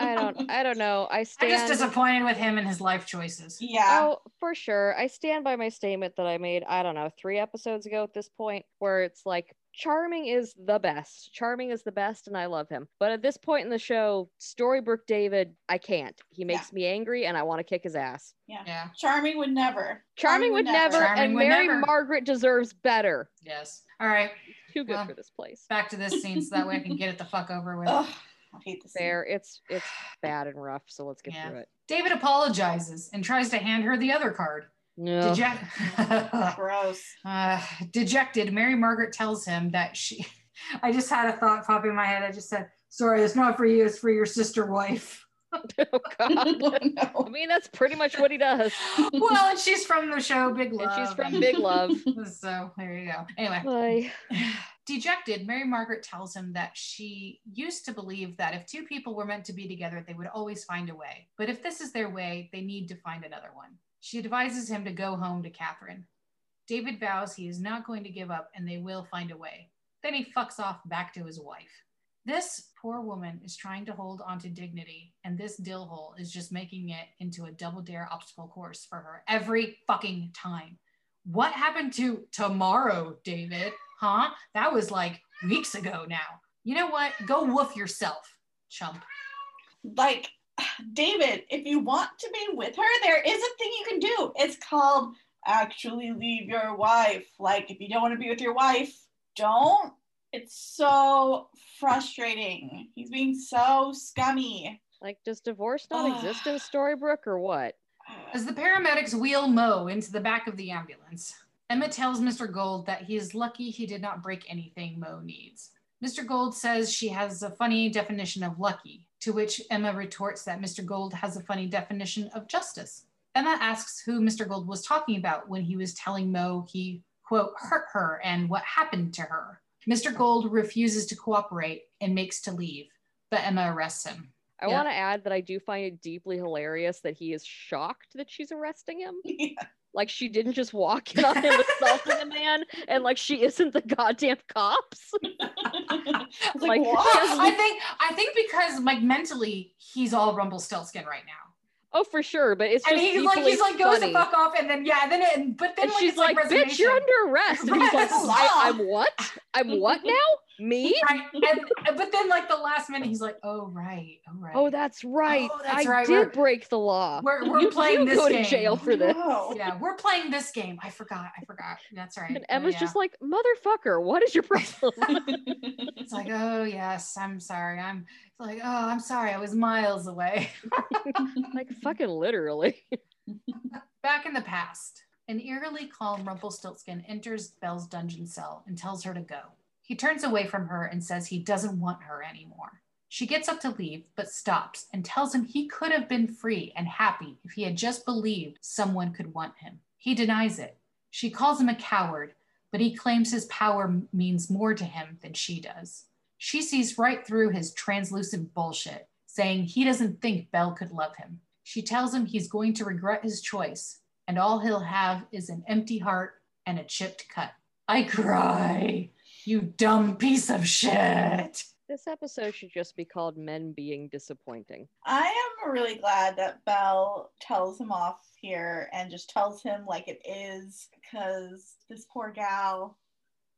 i don't i don't know i stand. I'm just disappointed with him and his life choices. yeah. Oh, for sure. I stand by my statement that I made, I don't know, three episodes ago at this point, where it's like, Charming is the best. Charming is the best, and I love him. But at this point in the show, Storybrooke David, I can't. He makes me angry, and I want to kick his ass. Yeah. yeah. Charming would never. Charming, would never, Charming and would Mary never. Margaret deserves better. Yes. All right. Too good Well, for this place. Back to this scene so that way I can get it the fuck over with. Ugh, I hate this. Fair. It's it's bad and rough, so let's get Yeah. through it. David apologizes and tries to hand her the other card. No. Deject- Gross. uh, dejected, Mary Margaret tells him that she. I just had a thought pop in my head. I just said, "Sorry, it's not for you. It's for your sister wife." oh God. I no. mean, that's pretty much what he does. well, and she's from the show Big Love, And she's from Big Love. So there you go. Anyway, Bye. Dejected, Mary Margaret tells him that she used to believe that if two people were meant to be together, they would always find a way. But if this is their way, they need to find another one. She advises him to go home to Catherine. David vows he is not going to give up and they will find a way. Then he fucks off back to his wife. This poor woman is trying to hold onto dignity, and this dill hole is just making it into a double dare obstacle course for her every fucking time. What happened to tomorrow, David? Huh? That was like weeks ago now. You know what? Go woof yourself, chump. Like, David, if you want to be with her, there is a thing you can do. It's called actually leave your wife. Like, if you don't want to be with your wife, don't. It's so frustrating. He's being so scummy. Like, does divorce not exist in Storybrooke or what? As the paramedics wheel Mo into the back of the ambulance, Emma tells Mr. Gold that he is lucky he did not break anything Mo needs. Mr. Gold says she has a funny definition of lucky, to which Emma retorts that Mr. Gold has a funny definition of justice. Emma asks who Mr. Gold was talking about when he was telling Mo he, quote, hurt her and what happened to her. Mr. Gold refuses to cooperate and makes to leave, but Emma arrests him. I Yeah. want to add that I do find it deeply hilarious that he is shocked that she's arresting him. Yeah. Like she didn't just walk in on him assaulting a man, and like she isn't the goddamn cops. It's Like? I think I think because like mentally he's all Rumpelstiltskin right now. Oh, for sure, but it's just and he's like he's like goes funny. to fuck off and then yeah then it but then and like, she's like, like, "Bitch, you're under arrest," and he's like, I, "I'm what? I'm what now? Me? right and but then like the last minute he's like oh right oh right Oh, that's right. Oh, that's I right, did we're- break the law. we're, we're you, playing you this go game to jail for this." No. yeah we're playing this game I forgot I forgot that's right And Oh, Emma's yeah. just like, "Motherfucker, what is your problem?" it's like oh yes I'm sorry I'm it's like oh I'm sorry I was miles away like fucking literally. Back in the past, an eerily calm Rumpelstiltskin enters Belle's dungeon cell and tells her to go. He turns away from her and says he doesn't want her anymore. She gets up to leave, but stops and tells him he could have been free and happy if he had just believed someone could want him. He denies it. She calls him a coward, but he claims his power means more to him than she does. She sees right through his translucent bullshit, saying he doesn't think Belle could love him. She tells him he's going to regret his choice, and all he'll have is an empty heart and a chipped cut. I cry, you dumb piece of shit. This episode should just be called Men Being Disappointing. I am really glad that Belle tells him off here and just tells him like it is because this poor gal,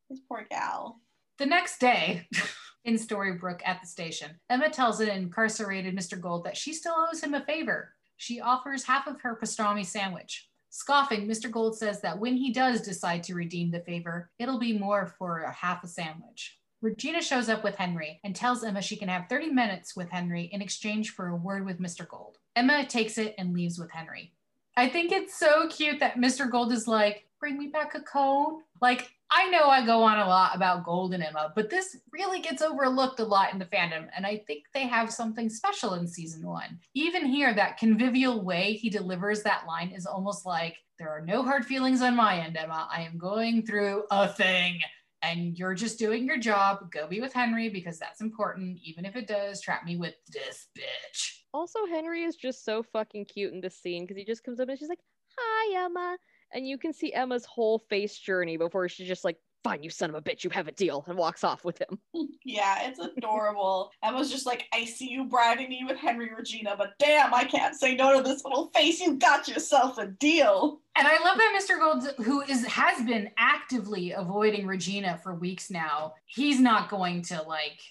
this poor gal. The next day, in Storybrooke at the station, Emma tells an incarcerated Mr. Gold that she still owes him a favor. She offers half of her pastrami sandwich. Scoffing, Mr. Gold says that when he does decide to redeem the favor, it'll be more for a half a sandwich. Regina shows up with Henry and tells Emma she can have 30 minutes with Henry in exchange for a word with Mr. Gold. Emma takes it and leaves with Henry. I think it's so cute that Mr. Gold is like, bring me back a cone. Like, I know I go on a lot about Gold and Emma, but this really gets overlooked a lot in the fandom. And I think they have something special in season one. Even here, that convivial way he delivers that line is almost like, there are no hard feelings on my end, Emma. I am going through a thing. And you're just doing your job. Go be with Henry because that's important, even if it does trap me with this bitch. Also, Henry is just so fucking cute in this scene because he just comes up and she's like, "Hi, Emma," and you can see Emma's whole face journey before she's just like, "Fine, you son of a bitch, you have a deal," and walks off with him. Yeah, it's adorable. Emma's just like, I see you bribing me with Henry Regina, but damn, I can't say no to this little face. You got yourself a deal. And I love that Mr. Gold, who is has been actively avoiding Regina for weeks now, he's not going to like.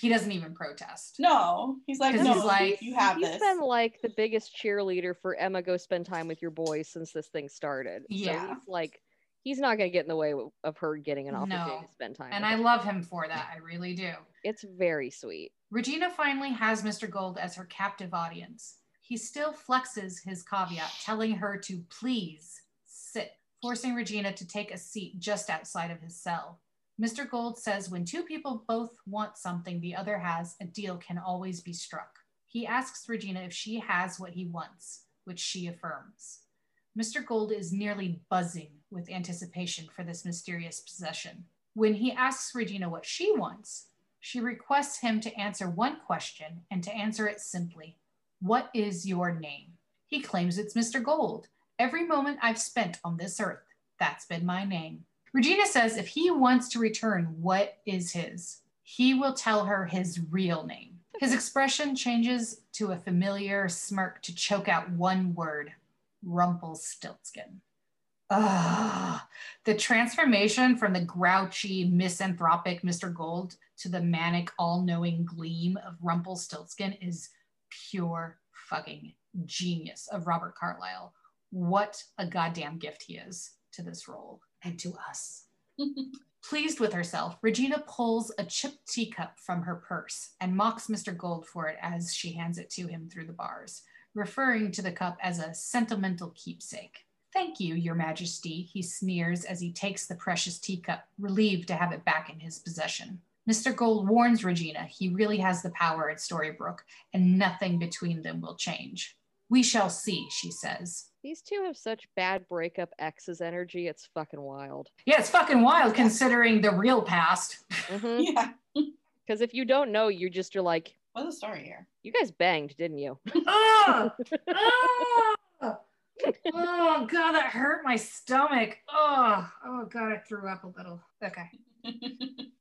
He doesn't even protest. No, he's like, 'Cause no, he's like, you have He's this. been like the biggest cheerleader for Emma go spend time with your boys since this thing started. Yeah. So he's like, he's not gonna get in the way of her getting an opportunity No. to spend time. And with I him. love him for that. I really do. it's very sweet. Regina finally has Mr. Gold as her captive audience. He still flexes his caveat, telling her to please sit, forcing Regina to take a seat just outside of his cell. Mr. Gold says when two people both want something the other has, a deal can always be struck. He asks Regina if she has what he wants, which she affirms. Mr. Gold is nearly buzzing with anticipation for this mysterious possession. When he asks Regina what she wants, she requests him to answer one question and to answer it simply What is your name? He claims it's Mr. Gold. Every moment I've spent on this earth, that's been my name. Regina says if he wants to return what is his, he will tell her his real name. His expression changes to a familiar smirk to choke out one word Rumpelstiltskin. Ah, the transformation from the grouchy, misanthropic Mr. Gold to the manic, all knowing gleam of Rumpelstiltskin is pure fucking genius of Robert Carlyle. What a goddamn gift he is to this role and to us. Pleased with herself, Regina pulls a chipped teacup from her purse and mocks Mr. Gold for it as she hands it to him through the bars, referring to the cup as a sentimental keepsake. Thank you, Your Majesty, he sneers as he takes the precious teacup, relieved to have it back in his possession. Mr. Gold warns Regina he really has the power at Storybrooke, and nothing between them will change. We shall see, she says. These two have such bad breakup exes energy. It's fucking wild. Yeah, it's fucking wild considering the real past. Because mm-hmm. yeah. Because if you don't know, you just are like, What's the story here? you guys banged, didn't you? oh, oh, oh, God, that hurt my stomach. Oh, oh, God, I threw up a little. Okay.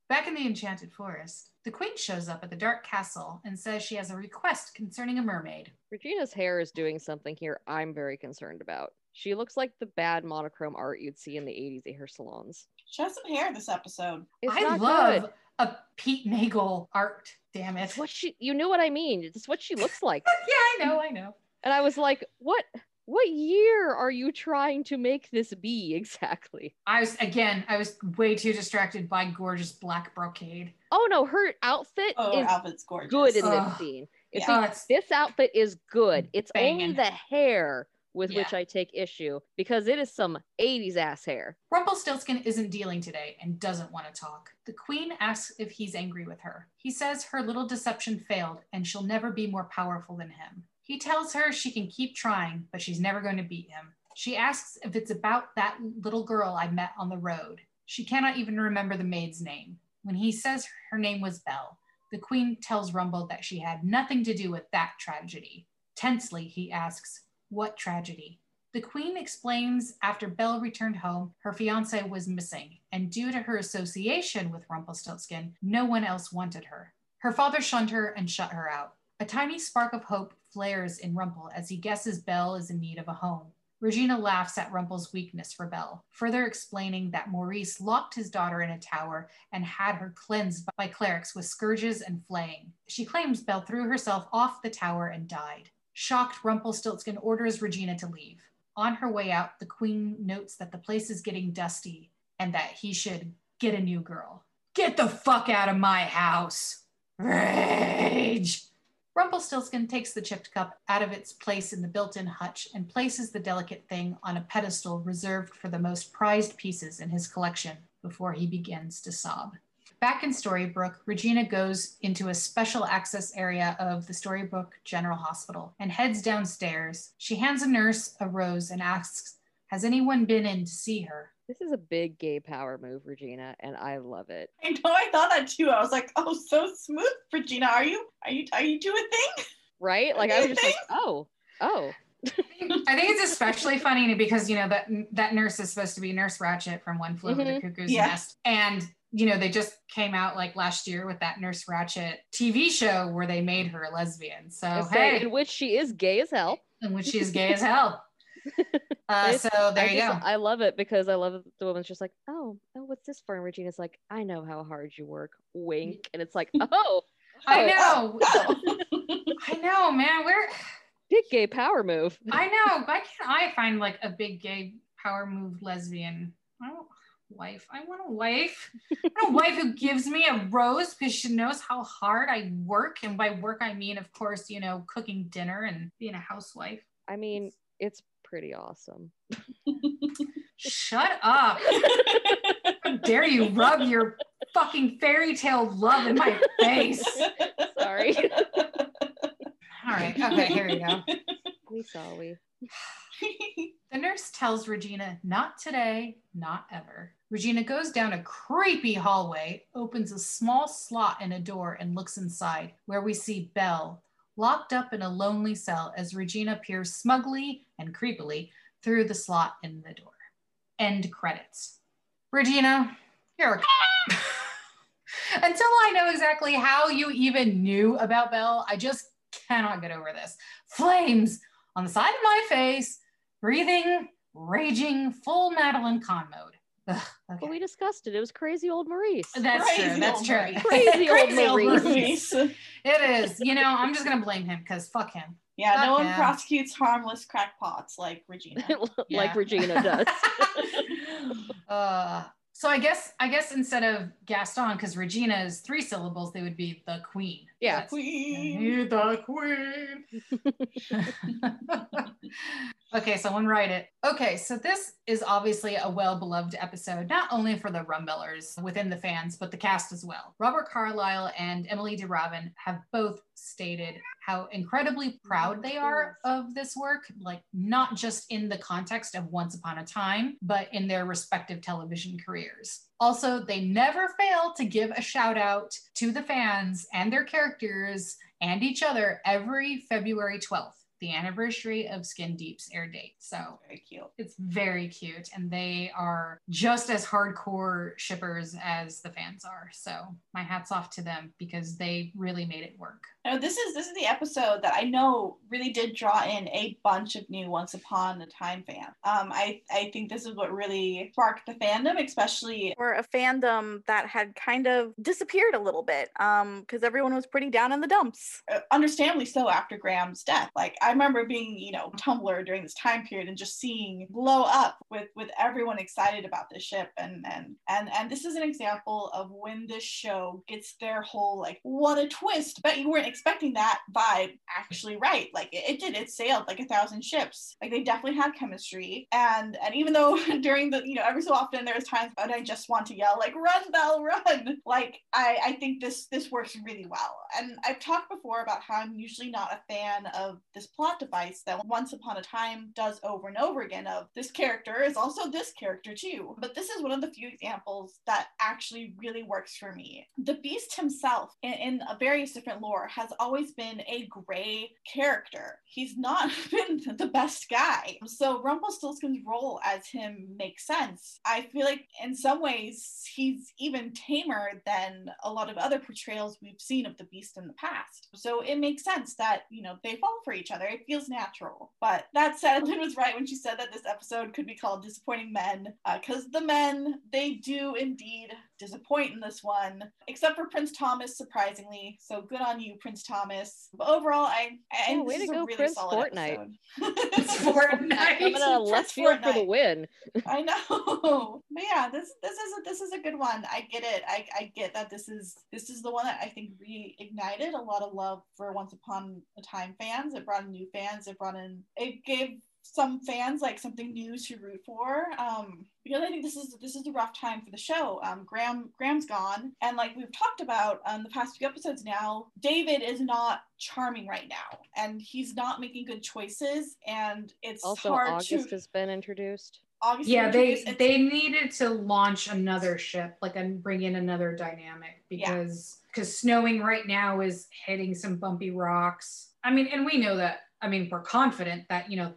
Back in the Enchanted Forest, the Queen shows up at the Dark Castle and says she has a request concerning a mermaid. Regina's hair is doing something here I'm very concerned about. She looks like the bad monochrome art you'd see in the 80s at hair salons. She has some hair this episode. It's I love good. a Pete Nagel art. Damn it. What she you know what I mean. It's what she looks like. yeah, I know, I know. and I was like, what what year are you trying to make this be exactly? I was again, I was way too distracted by gorgeous black brocade. Oh no, her outfit Oh, her outfit's gorgeous. good in this scene. It's Yeah. Oh, this outfit is good. It's only the hair with Yeah. which I take issue because it is some 80s ass hair. Rumpelstiltskin isn't dealing today and doesn't want to talk. The queen asks if he's angry with her. He says her little deception failed and she'll never be more powerful than him. He tells her she can keep trying, but she's never going to beat him. She asks if it's about that little girl I met on the road. She cannot even remember the maid's name. When he says her name was Belle, the queen tells Rumple that she had nothing to do with that tragedy. Tensely, he asks, What tragedy? The queen explains after Belle returned home, her fiance was missing, and due to her association with Rumpelstiltskin, no one else wanted her. Her father shunned her and shut her out. A tiny spark of hope flares in Rumple as he guesses Belle is in need of a home. Regina laughs at Rumple's weakness for Belle, further explaining that Maurice locked his daughter in a tower and had her cleansed by clerics with scourges and flaying. She claims Belle threw herself off the tower and died. Shocked, Rumpelstiltskin orders Regina to leave. On her way out, the queen notes that the place is getting dusty and that he should get a new girl. Get the fuck out of my house! Rage! Rumpelstiltskin takes the chipped cup out of its place in the built in hutch and places the delicate thing on a pedestal reserved for the most prized pieces in his collection before he begins to sob. Back in Storybrooke, Regina goes into a special access area of the Storybrooke General Hospital and heads downstairs. She hands a nurse a rose and asks, Has anyone been in to see her? This is a big gay power move, Regina, and I love it. I know I thought that too. I was like, oh, so smooth, Regina. Are you are you are you doing thing? Right? Like I was just like, oh, oh. I think it's especially funny because you know that that nurse is supposed to be Nurse Ratched from One Flew Over the mm-hmm. Cuckoo's Yeah. Nest, and you know they just came out like last year with that Nurse Ratched TV show where they made her a lesbian. So I say, hey, in which she is gay as hell. in which she is gay as hell. Uh, so there I you just- go. I love it because I love the woman's just like, oh, oh, what's this for? And Regina's like, I know how hard you work. Wink. And it's like, oh, I oh, know, Oh. I know, man. Where big gay power move. I know. Why can't I find like a big gay power move lesbian? I don't wife. I want a wife. I want a wife who gives me a rose because she knows how hard I work. And by work, I mean, of course, you know, cooking dinner and being a housewife. I mean, it's pretty awesome. Shut up. How dare you rub your fucking fairy tale love in my face? Sorry. All right. Okay, here we go. we saw we. The nurse tells Regina, not today, not ever. Regina goes down a creepy hallway, opens a small slot in a door, and looks inside, where we see Belle locked up in a lonely cell as Regina peers smugly and creepily through the slot in the door. End credits. Regina, you're a. Until I know exactly how you even knew about Belle, I just cannot get over this. Flames on the side of my face, breathing, raging, full Madeline Kahn mode. Ugh, okay. But we discussed it. It was crazy old Maurice. That's Crazy true. That's old true. Maurice. Crazy old Crazy old Maurice. Maurice. Maurice. It is. You know, I'm just gonna blame him because fuck him. Yeah, no Fuck one him. prosecutes harmless crackpots like Regina. Like Regina does. uh, so I guess I guess instead of Gaston, because Regina is three syllables, they would be the queen. Yeah. That's- Queen. You the queen. okay, someone write it. Okay, so this is obviously a well-beloved episode, not only for the Rumbellers within the fans, but the cast as well. Robert Carlyle and Emilie de Ravin have both stated how incredibly proud they are of this work, like not just in the context of Once Upon a Time, but in their respective television careers. Also, they never fail to give a shout out to the fans and their characters and each other every February 12th, the anniversary of Skin Deep's air date. So Very cute. it's very cute, and they are just as hardcore shippers as the fans are. So my hats off to them because they really made it work. No, this is this is the episode that I know really did draw in a bunch of new Once Upon a Time fans. Um, I I think this is what really sparked the fandom, especially for a fandom that had kind of disappeared a little bit um because everyone was pretty down in the dumps uh, understandably so after Graham's death. Like I remember being, you know, Tumblr during this time period and just seeing blow up with with everyone excited about this ship and and and and this is an example of when this show gets their whole like what a twist. Bet you weren't expecting that vibe actually right. Like it, it did. It sailed like a thousand ships. Like they definitely had chemistry. And and even though during the you know every so often there's times when I just want to yell like run Belle run. Like I I think this this works really well. And I've talked before about how I'm usually not a fan of this plot device that Once Upon a Time does over and over again of this character is also this character too. But this is one of the few examples that actually really works for me. The Beast himself in, in various different lore has always been a gray character. He's not been the best guy. So Rumpelstiltskin's role as him makes sense. I feel like in some ways he's even tamer than a lot of other portrayals we've seen of the Beast in the past. So it makes sense that, you know, they fall for each other. It feels natural. But that said, Lynn was right when she said that this episode could be called Disappointing Men, uh, because the men, they do indeed disappoint in this one, except for Prince Thomas, surprisingly. So good on you, Prince Thomas. But overall, I, I this way to a go, really Prince solid Fortnite. It's Fortnite. Coming out of Prince left field for the win. I know. But yeah, this this is a, this is a good one. I get it. I, I get that this is this is the one that I think reignited a lot of love for Once Upon a Time fans. It brought in new fans. It brought in it gave some fans like something new to root for. Um, because I think this is this is a rough time for the show. Um, Graham Graham's gone, and like we've talked about on the past few episodes now, David is not charming right now, and he's not making good choices, and it's Also, hard August to. has been introduced. August Yeah, they introduced- it's- they needed to launch another ship, like and bring in another dynamic Yeah. because because snowing right now is hitting some bumpy rocks. I mean, and we know that. I mean, we're confident that you know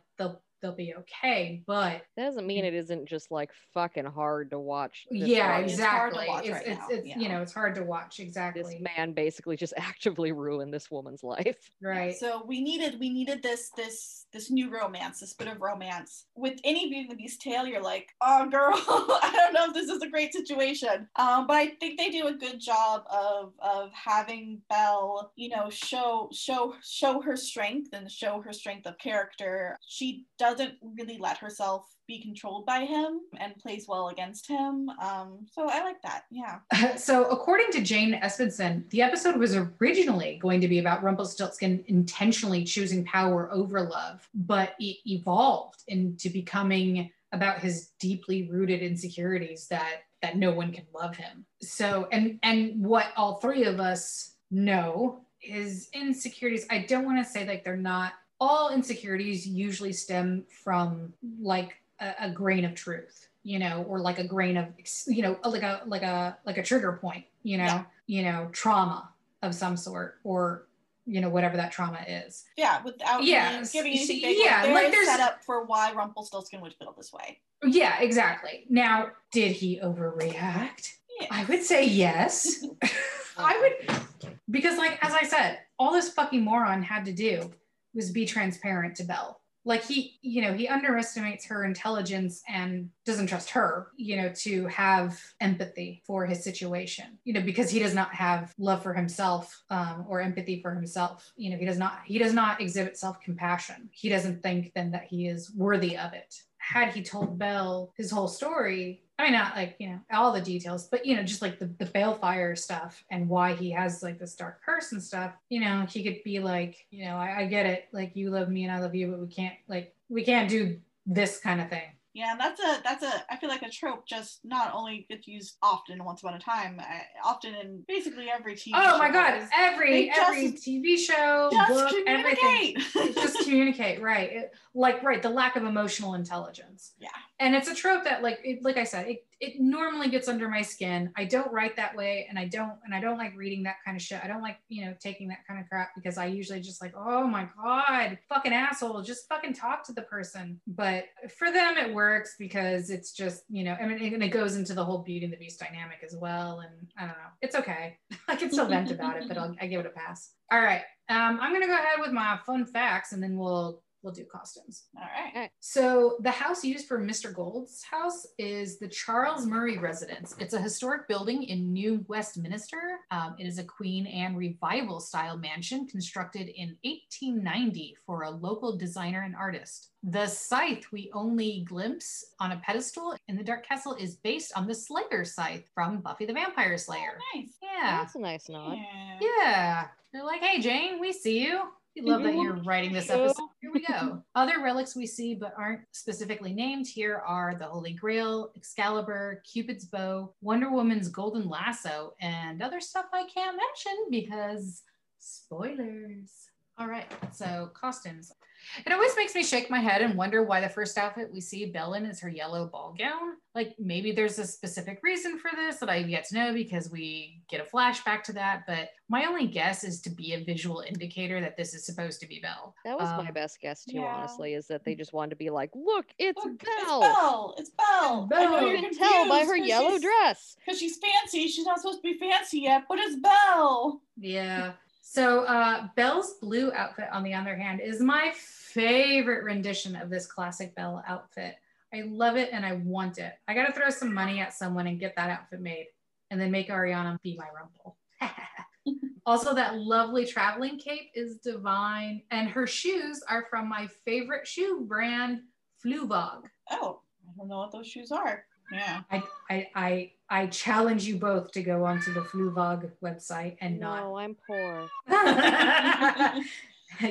they'll they'll be okay, but That doesn't mean it isn't just like fucking hard to watch. this yeah, one. It's exactly. watch It's right it's, it's yeah. you know it's hard to watch This exactly. man basically just actively ruined this woman's life. Right. So we needed we needed this this this new romance, this bit of romance. With any Beauty and the Beast tale, you're like, oh girl, I don't know if this is a great situation. Um, but I think they do a good job of of having Belle, you know, show show show her strength and show her strength of character. She doesn't really let herself be controlled by him and plays well against him. Um, so I like that. Yeah. So, according to Jane Espenson, the episode was originally going to be about Rumpelstiltskin intentionally choosing power over love, but it evolved into becoming about his deeply rooted insecurities that that no one can love him. So, and and what all three of us know is insecurities. I don't want to say like they're not all insecurities usually stem from like a, a grain of truth, you know, or like a grain of, you know, like a like a like a trigger point, you know, Yeah. you know, trauma of some sort, or you know, whatever that trauma is. Yeah, without Yeah, giving anything big, yeah, like, there like there's- set up for why Rumpelstiltskin would feel this way. Yeah, exactly. Now, did he overreact? Yeah. I would say yes. I would, because, like, as I said, all this fucking moron had to do was be transparent to Belle. Like, he, you know, he underestimates her intelligence and doesn't trust her, you know, to have empathy for his situation, you know, because he does not have love for himself um, or empathy for himself. You know, he does not, he does not exhibit self compassion. He doesn't think then that he is worthy of it had he told Belle his whole story, I mean, not like, you know, all the details, but, you know, just like the, the Baelfire stuff and why he has like this dark curse and stuff, you know, he could be like, you know, I, I get it. Like, you love me and I love you, but we can't, like, we can't do this kind of thing. Yeah, that's a that's a I feel like a trope just not only gets used often once upon a time, uh, often in basically every TV. Oh my God. Every, every just- TV show, just book, everything. just communicate right it, like right the lack of emotional intelligence Yeah. and it's a trope that like it, like i said it, it normally gets under my skin. I don't write that way and i don't and i don't like reading that kind of shit. I don't like you know taking that kind of crap because i usually just like oh my god fucking asshole just fucking talk to the person. But for them it works because it's just you know i mean and it goes into the whole beauty and the beast dynamic as well and i don't know. It's okay. I can still vent about it but I'll, i give it a pass. All right. Um, i'm gonna go ahead with my fun facts and then we'll we'll do costumes All right. so the house used for Mr. Gold's house is the Charles Murray residence. It's a historic building in New Westminster. Um, it is a Queen Anne revival style mansion constructed in 1890 for a local designer and artist. The scythe we only glimpse on a pedestal in the Dark Castle is based on the Slayer scythe from Buffy the Vampire Slayer. Oh, nice. Yeah. That's a nice nod. Yeah. Yeah. They're like, hey, Jane, we see you. We love that you're writing this episode. Here we go. Other relics we see but aren't specifically named here are the Holy Grail, Excalibur, Cupid's bow, Wonder Woman's golden lasso, and other stuff I can't mention because spoilers. All right, so costumes. It always makes me shake my head and wonder why the first outfit we see Belle in is her yellow ball gown. Like maybe there's a specific reason for this that I've yet to know because we get a flashback to that. But my only guess is to be a visual indicator that this is supposed to be Belle. That was my Um, best guess too, yeah. honestly, is that they just wanted to be like, look, it's Look, Belle. It's Belle. It's Belle. Belle. You can tell by her yellow dress. Because she's fancy. She's not supposed to be fancy yet, but it's Belle. Yeah. So uh, Belle's blue outfit, on the other hand, is my favorite rendition of this classic Belle outfit. I love it and I want it. I got to throw some money at someone and get that outfit made, and then make Ariana be my Rumple. also, that lovely traveling cape is divine, and her shoes are from my favorite shoe brand, Fluevog. Oh, I don't know what those shoes are. Yeah. I, I, I, I challenge you both to go onto the Fluevog website and not No, I'm poor.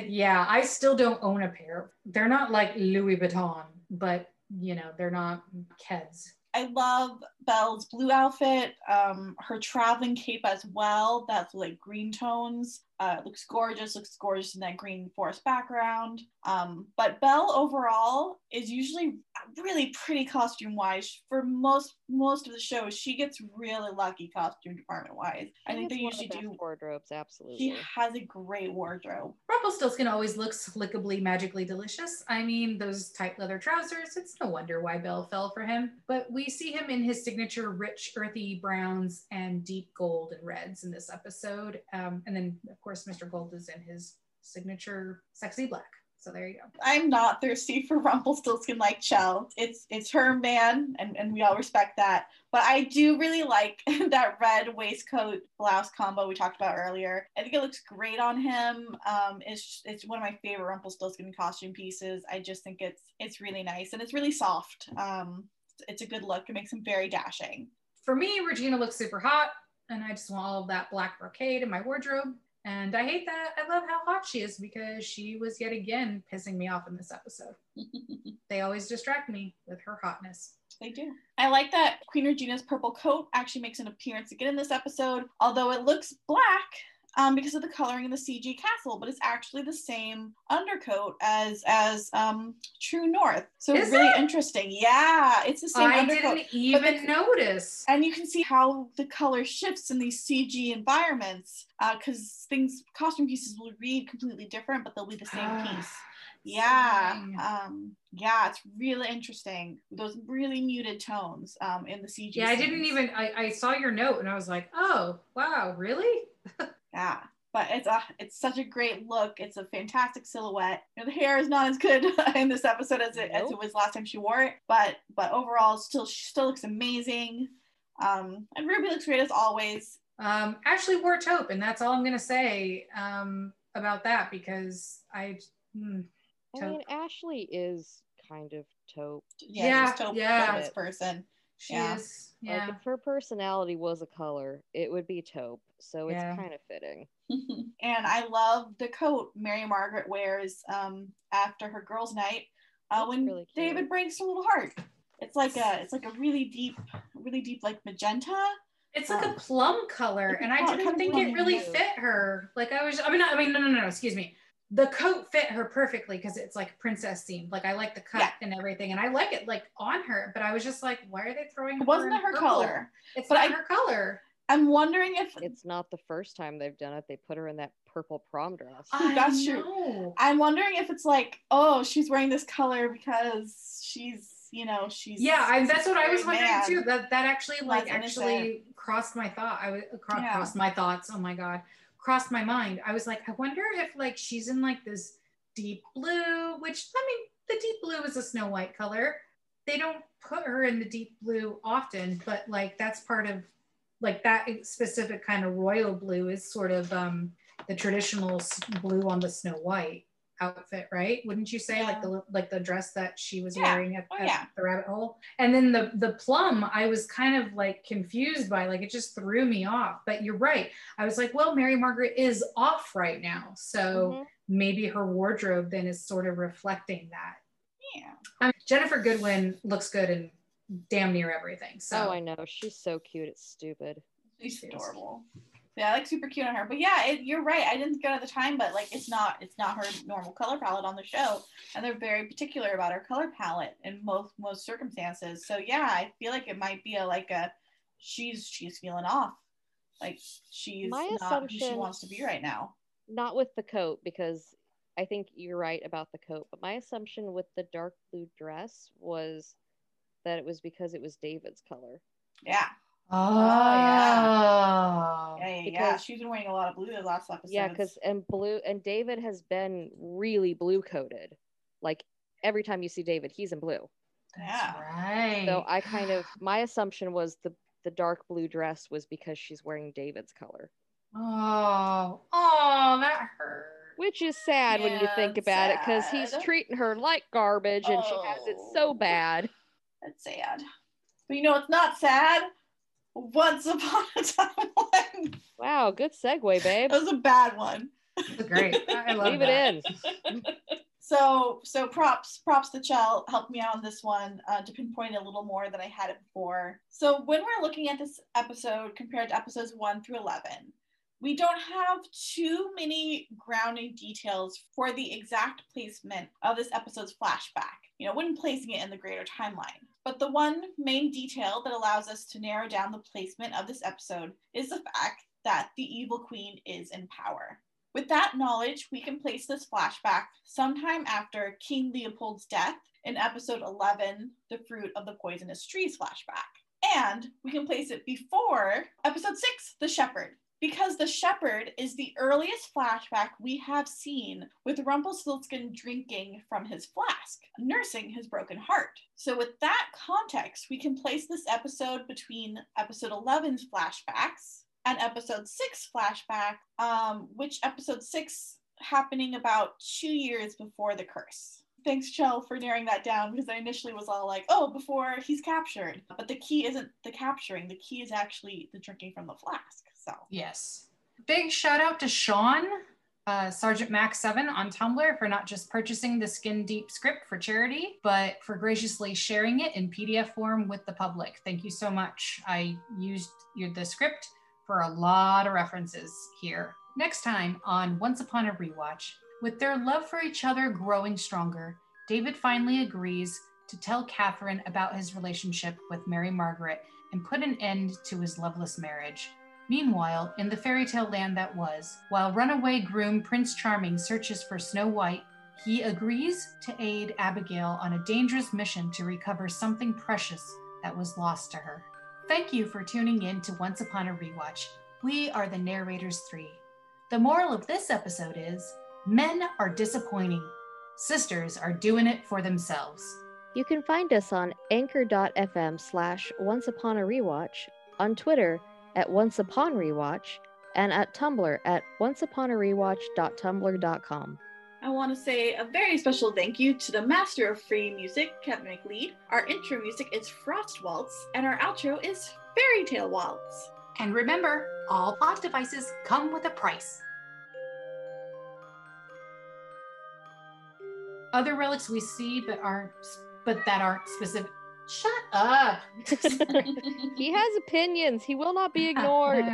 yeah, I still don't own a pair. They're not like Louis Vuitton, but you know, they're not Keds. I love Belle's blue outfit, um, her traveling cape as well. That's like green tones. Uh, it looks gorgeous, looks gorgeous in that green forest background. Um, but Belle overall is usually really pretty costume wise. For most most of the shows, she gets really lucky costume department wise. I think they one of the usually best do. wardrobes, absolutely. She has a great wardrobe. Rumpelstiltskin always looks slickably, magically delicious. I mean, those tight leather trousers, it's no wonder why Belle fell for him. But we see him in his signature rich, earthy browns and deep gold and reds in this episode. Um, and then, of course, Mr. Gold is in his signature sexy black. So there you go. I'm not thirsty for Rumpelstiltskin like Chell. It's it's her man, and, and we all respect that. But I do really like that red waistcoat blouse combo we talked about earlier. I think it looks great on him. Um, it's it's one of my favorite Rumpelstiltskin costume pieces. I just think it's it's really nice and it's really soft. Um, it's a good look. It makes him very dashing. for me, Regina looks super hot, and I just want all of that black brocade in my wardrobe. And I hate that. I love how hot she is because she was yet again pissing me off in this episode. They always distract me with her hotness. They do. I like that Queen Regina's purple coat actually makes an appearance again in this episode. Although it looks black, um, because of the coloring in the CG castle, but it's actually the same undercoat as as um, True North. So Is really it? interesting. Yeah, it's the same I undercoat. didn't even the- notice. and you can see how the color shifts in these CG environments because things costume pieces will read completely different, but they'll be the same Ah, piece. Yeah, um, yeah, it's really interesting. Those really muted tones um, in the CG. Yeah, I didn't even. I, I saw your note and I was like, oh wow, really? Yeah, but it's a it's such a great look. It's a fantastic silhouette. You know, the hair is not as good in this episode as it as it was last time she wore it, but but overall, still she still looks amazing. Um, and Ruby looks great as always. Um, Ashley wore taupe, and that's all I'm gonna say um, about that because I. hmm, I mean, Ashley is kind of taupe. Yeah, Yeah, just taupe yeah. for this person. She Yeah. is. Like if her personality was a color, it would be taupe. So it's Yeah. kind of fitting. and I love the coat Mary Margaret wears um, after her girls' night uh, when really. David breaks her little heart. It's like a it's like a really deep, really deep like magenta. It's like a Um, plum color, and I didn't think it really fit her. Like I was, I mean, not, I mean, no, no, no, excuse me. The coat fit her perfectly because it's like princess themed. Like I like the cut Yeah. and everything, and I like it like on her. But I was just like, why are they throwing? It wasn't in her color. It's but not I- her color. I'm wondering if It's not the first time they've done it. They put her in that purple prom dress. I- That's I true. I'm wondering if it's like oh she's wearing this color because she's you know she's Yeah, I, that's what I was wondering mad. too. That that actually like That's actually crossed my thought. I was cro- Yeah. crossed my thoughts. Oh my god, crossed my mind. I was like, I wonder if like she's in like this deep blue, which I mean, the deep blue is a Snow White color. They don't put her in the deep blue often, but like that's part of like that specific kind of royal blue is sort of um the traditional blue on the Snow White outfit, right? Wouldn't you say like the like the dress that she was Yeah. wearing at, Oh, at yeah. the rabbit hole? And then the the plum, I was kind of like confused by, like it just threw me off. But you're right. I was like, well, Mary Margaret is off right now, so Mhm. maybe her wardrobe then is sort of reflecting that. yeah Um, Ginnifer Goodwin looks good in damn near everything. So Oh, I know. She's so cute. It's stupid. she's Yes. adorable. Yeah, like super cute on her. But yeah, it, you're right. I didn't get it at the time, but like it's not it's not her normal color palette on the show, and they're very particular about her color palette in most most circumstances. So yeah, I feel like it might be a like a she's she's feeling off, like she's My not who she wants to be right now. Not with the coat because I think you're right about the coat. But my assumption with the dark blue dress was that it was because it was David's color. Yeah, Oh, yeah. yeah, yeah, yeah. Because- She's been wearing a lot of blue the last episode. Yeah, because and blue and David has been really blue coated. Like every time you see David, he's in blue. That's Yeah. right. So I kind of my assumption was the the dark blue dress was because she's wearing David's color, Oh, oh, that hurt. which is sad when you think it's about it because he's treating her like garbage and she has it so Oh. bad. That's sad. But you know it's not sad? Once upon a time Wow, good segue, babe. that was a bad one. Great. I I love Leave that. it in. So so props props to Chell helped me out on this one uh, to pinpoint a little more than I had it before. So when we're looking at this episode compared to episodes one through eleven, we don't have too many grounding details for the exact placement of this episode's flashback. You know, when placing it in the greater timeline. But the one main detail that allows us to narrow down the placement of this episode is the fact that the evil queen is in power. With that knowledge, we can place this flashback sometime after King Leopold's death in episode 11, The Fruit of the Poisonous Trees flashback. And we can place it before episode 6, The Shepherd, because The Shepherd is the earliest flashback we have seen with Rumpelstiltskin drinking from his flask, nursing his broken heart. So, with that context, we can place this episode between episode 11's flashbacks and episode six flashback, um, which episode six happening about two years before the curse. Thanks, Chell, for narrowing that down because I initially was all like, oh, before he's captured. But the key isn't the capturing, the key is actually the drinking from the flask. So, Yes. Big shout out to Sean, uh, Sergeant Max 7 on Tumblr for not just purchasing the Skin Deep script for charity, but for graciously sharing it in PDF form with the public. Thank you so much. I used your, the script for a lot of references here. Next time on Once Upon a Rewatch, with their love for each other growing stronger, David finally agrees to tell Kathryn about his relationship with Mary Margaret and put an end to his loveless marriage. Meanwhile, in the fairy tale land that was, while runaway groom Prince Charming searches for Snow White, he agrees to aid Abigail on a dangerous mission to recover something precious that was lost to her. Thank you for tuning in to Once Upon a Rewatch. We are the Narrators 3. The moral of this episode is men are disappointing, sisters are doing it for themselves. You can find us on anchor.fm slash once upon a rewatch, on Twitter at once upon rewatch, and at Tumblr at onceuponarewatch.tumblr.com. I want to say a very special thank you to the master of free music, Kevin MacLeod. Our intro music is Frost Waltz, and our outro is Fairy Tale Waltz. And remember, all plot devices come with a price. Other relics we see but aren't but that aren't specific. Shut up. he has opinions. He will not be ignored.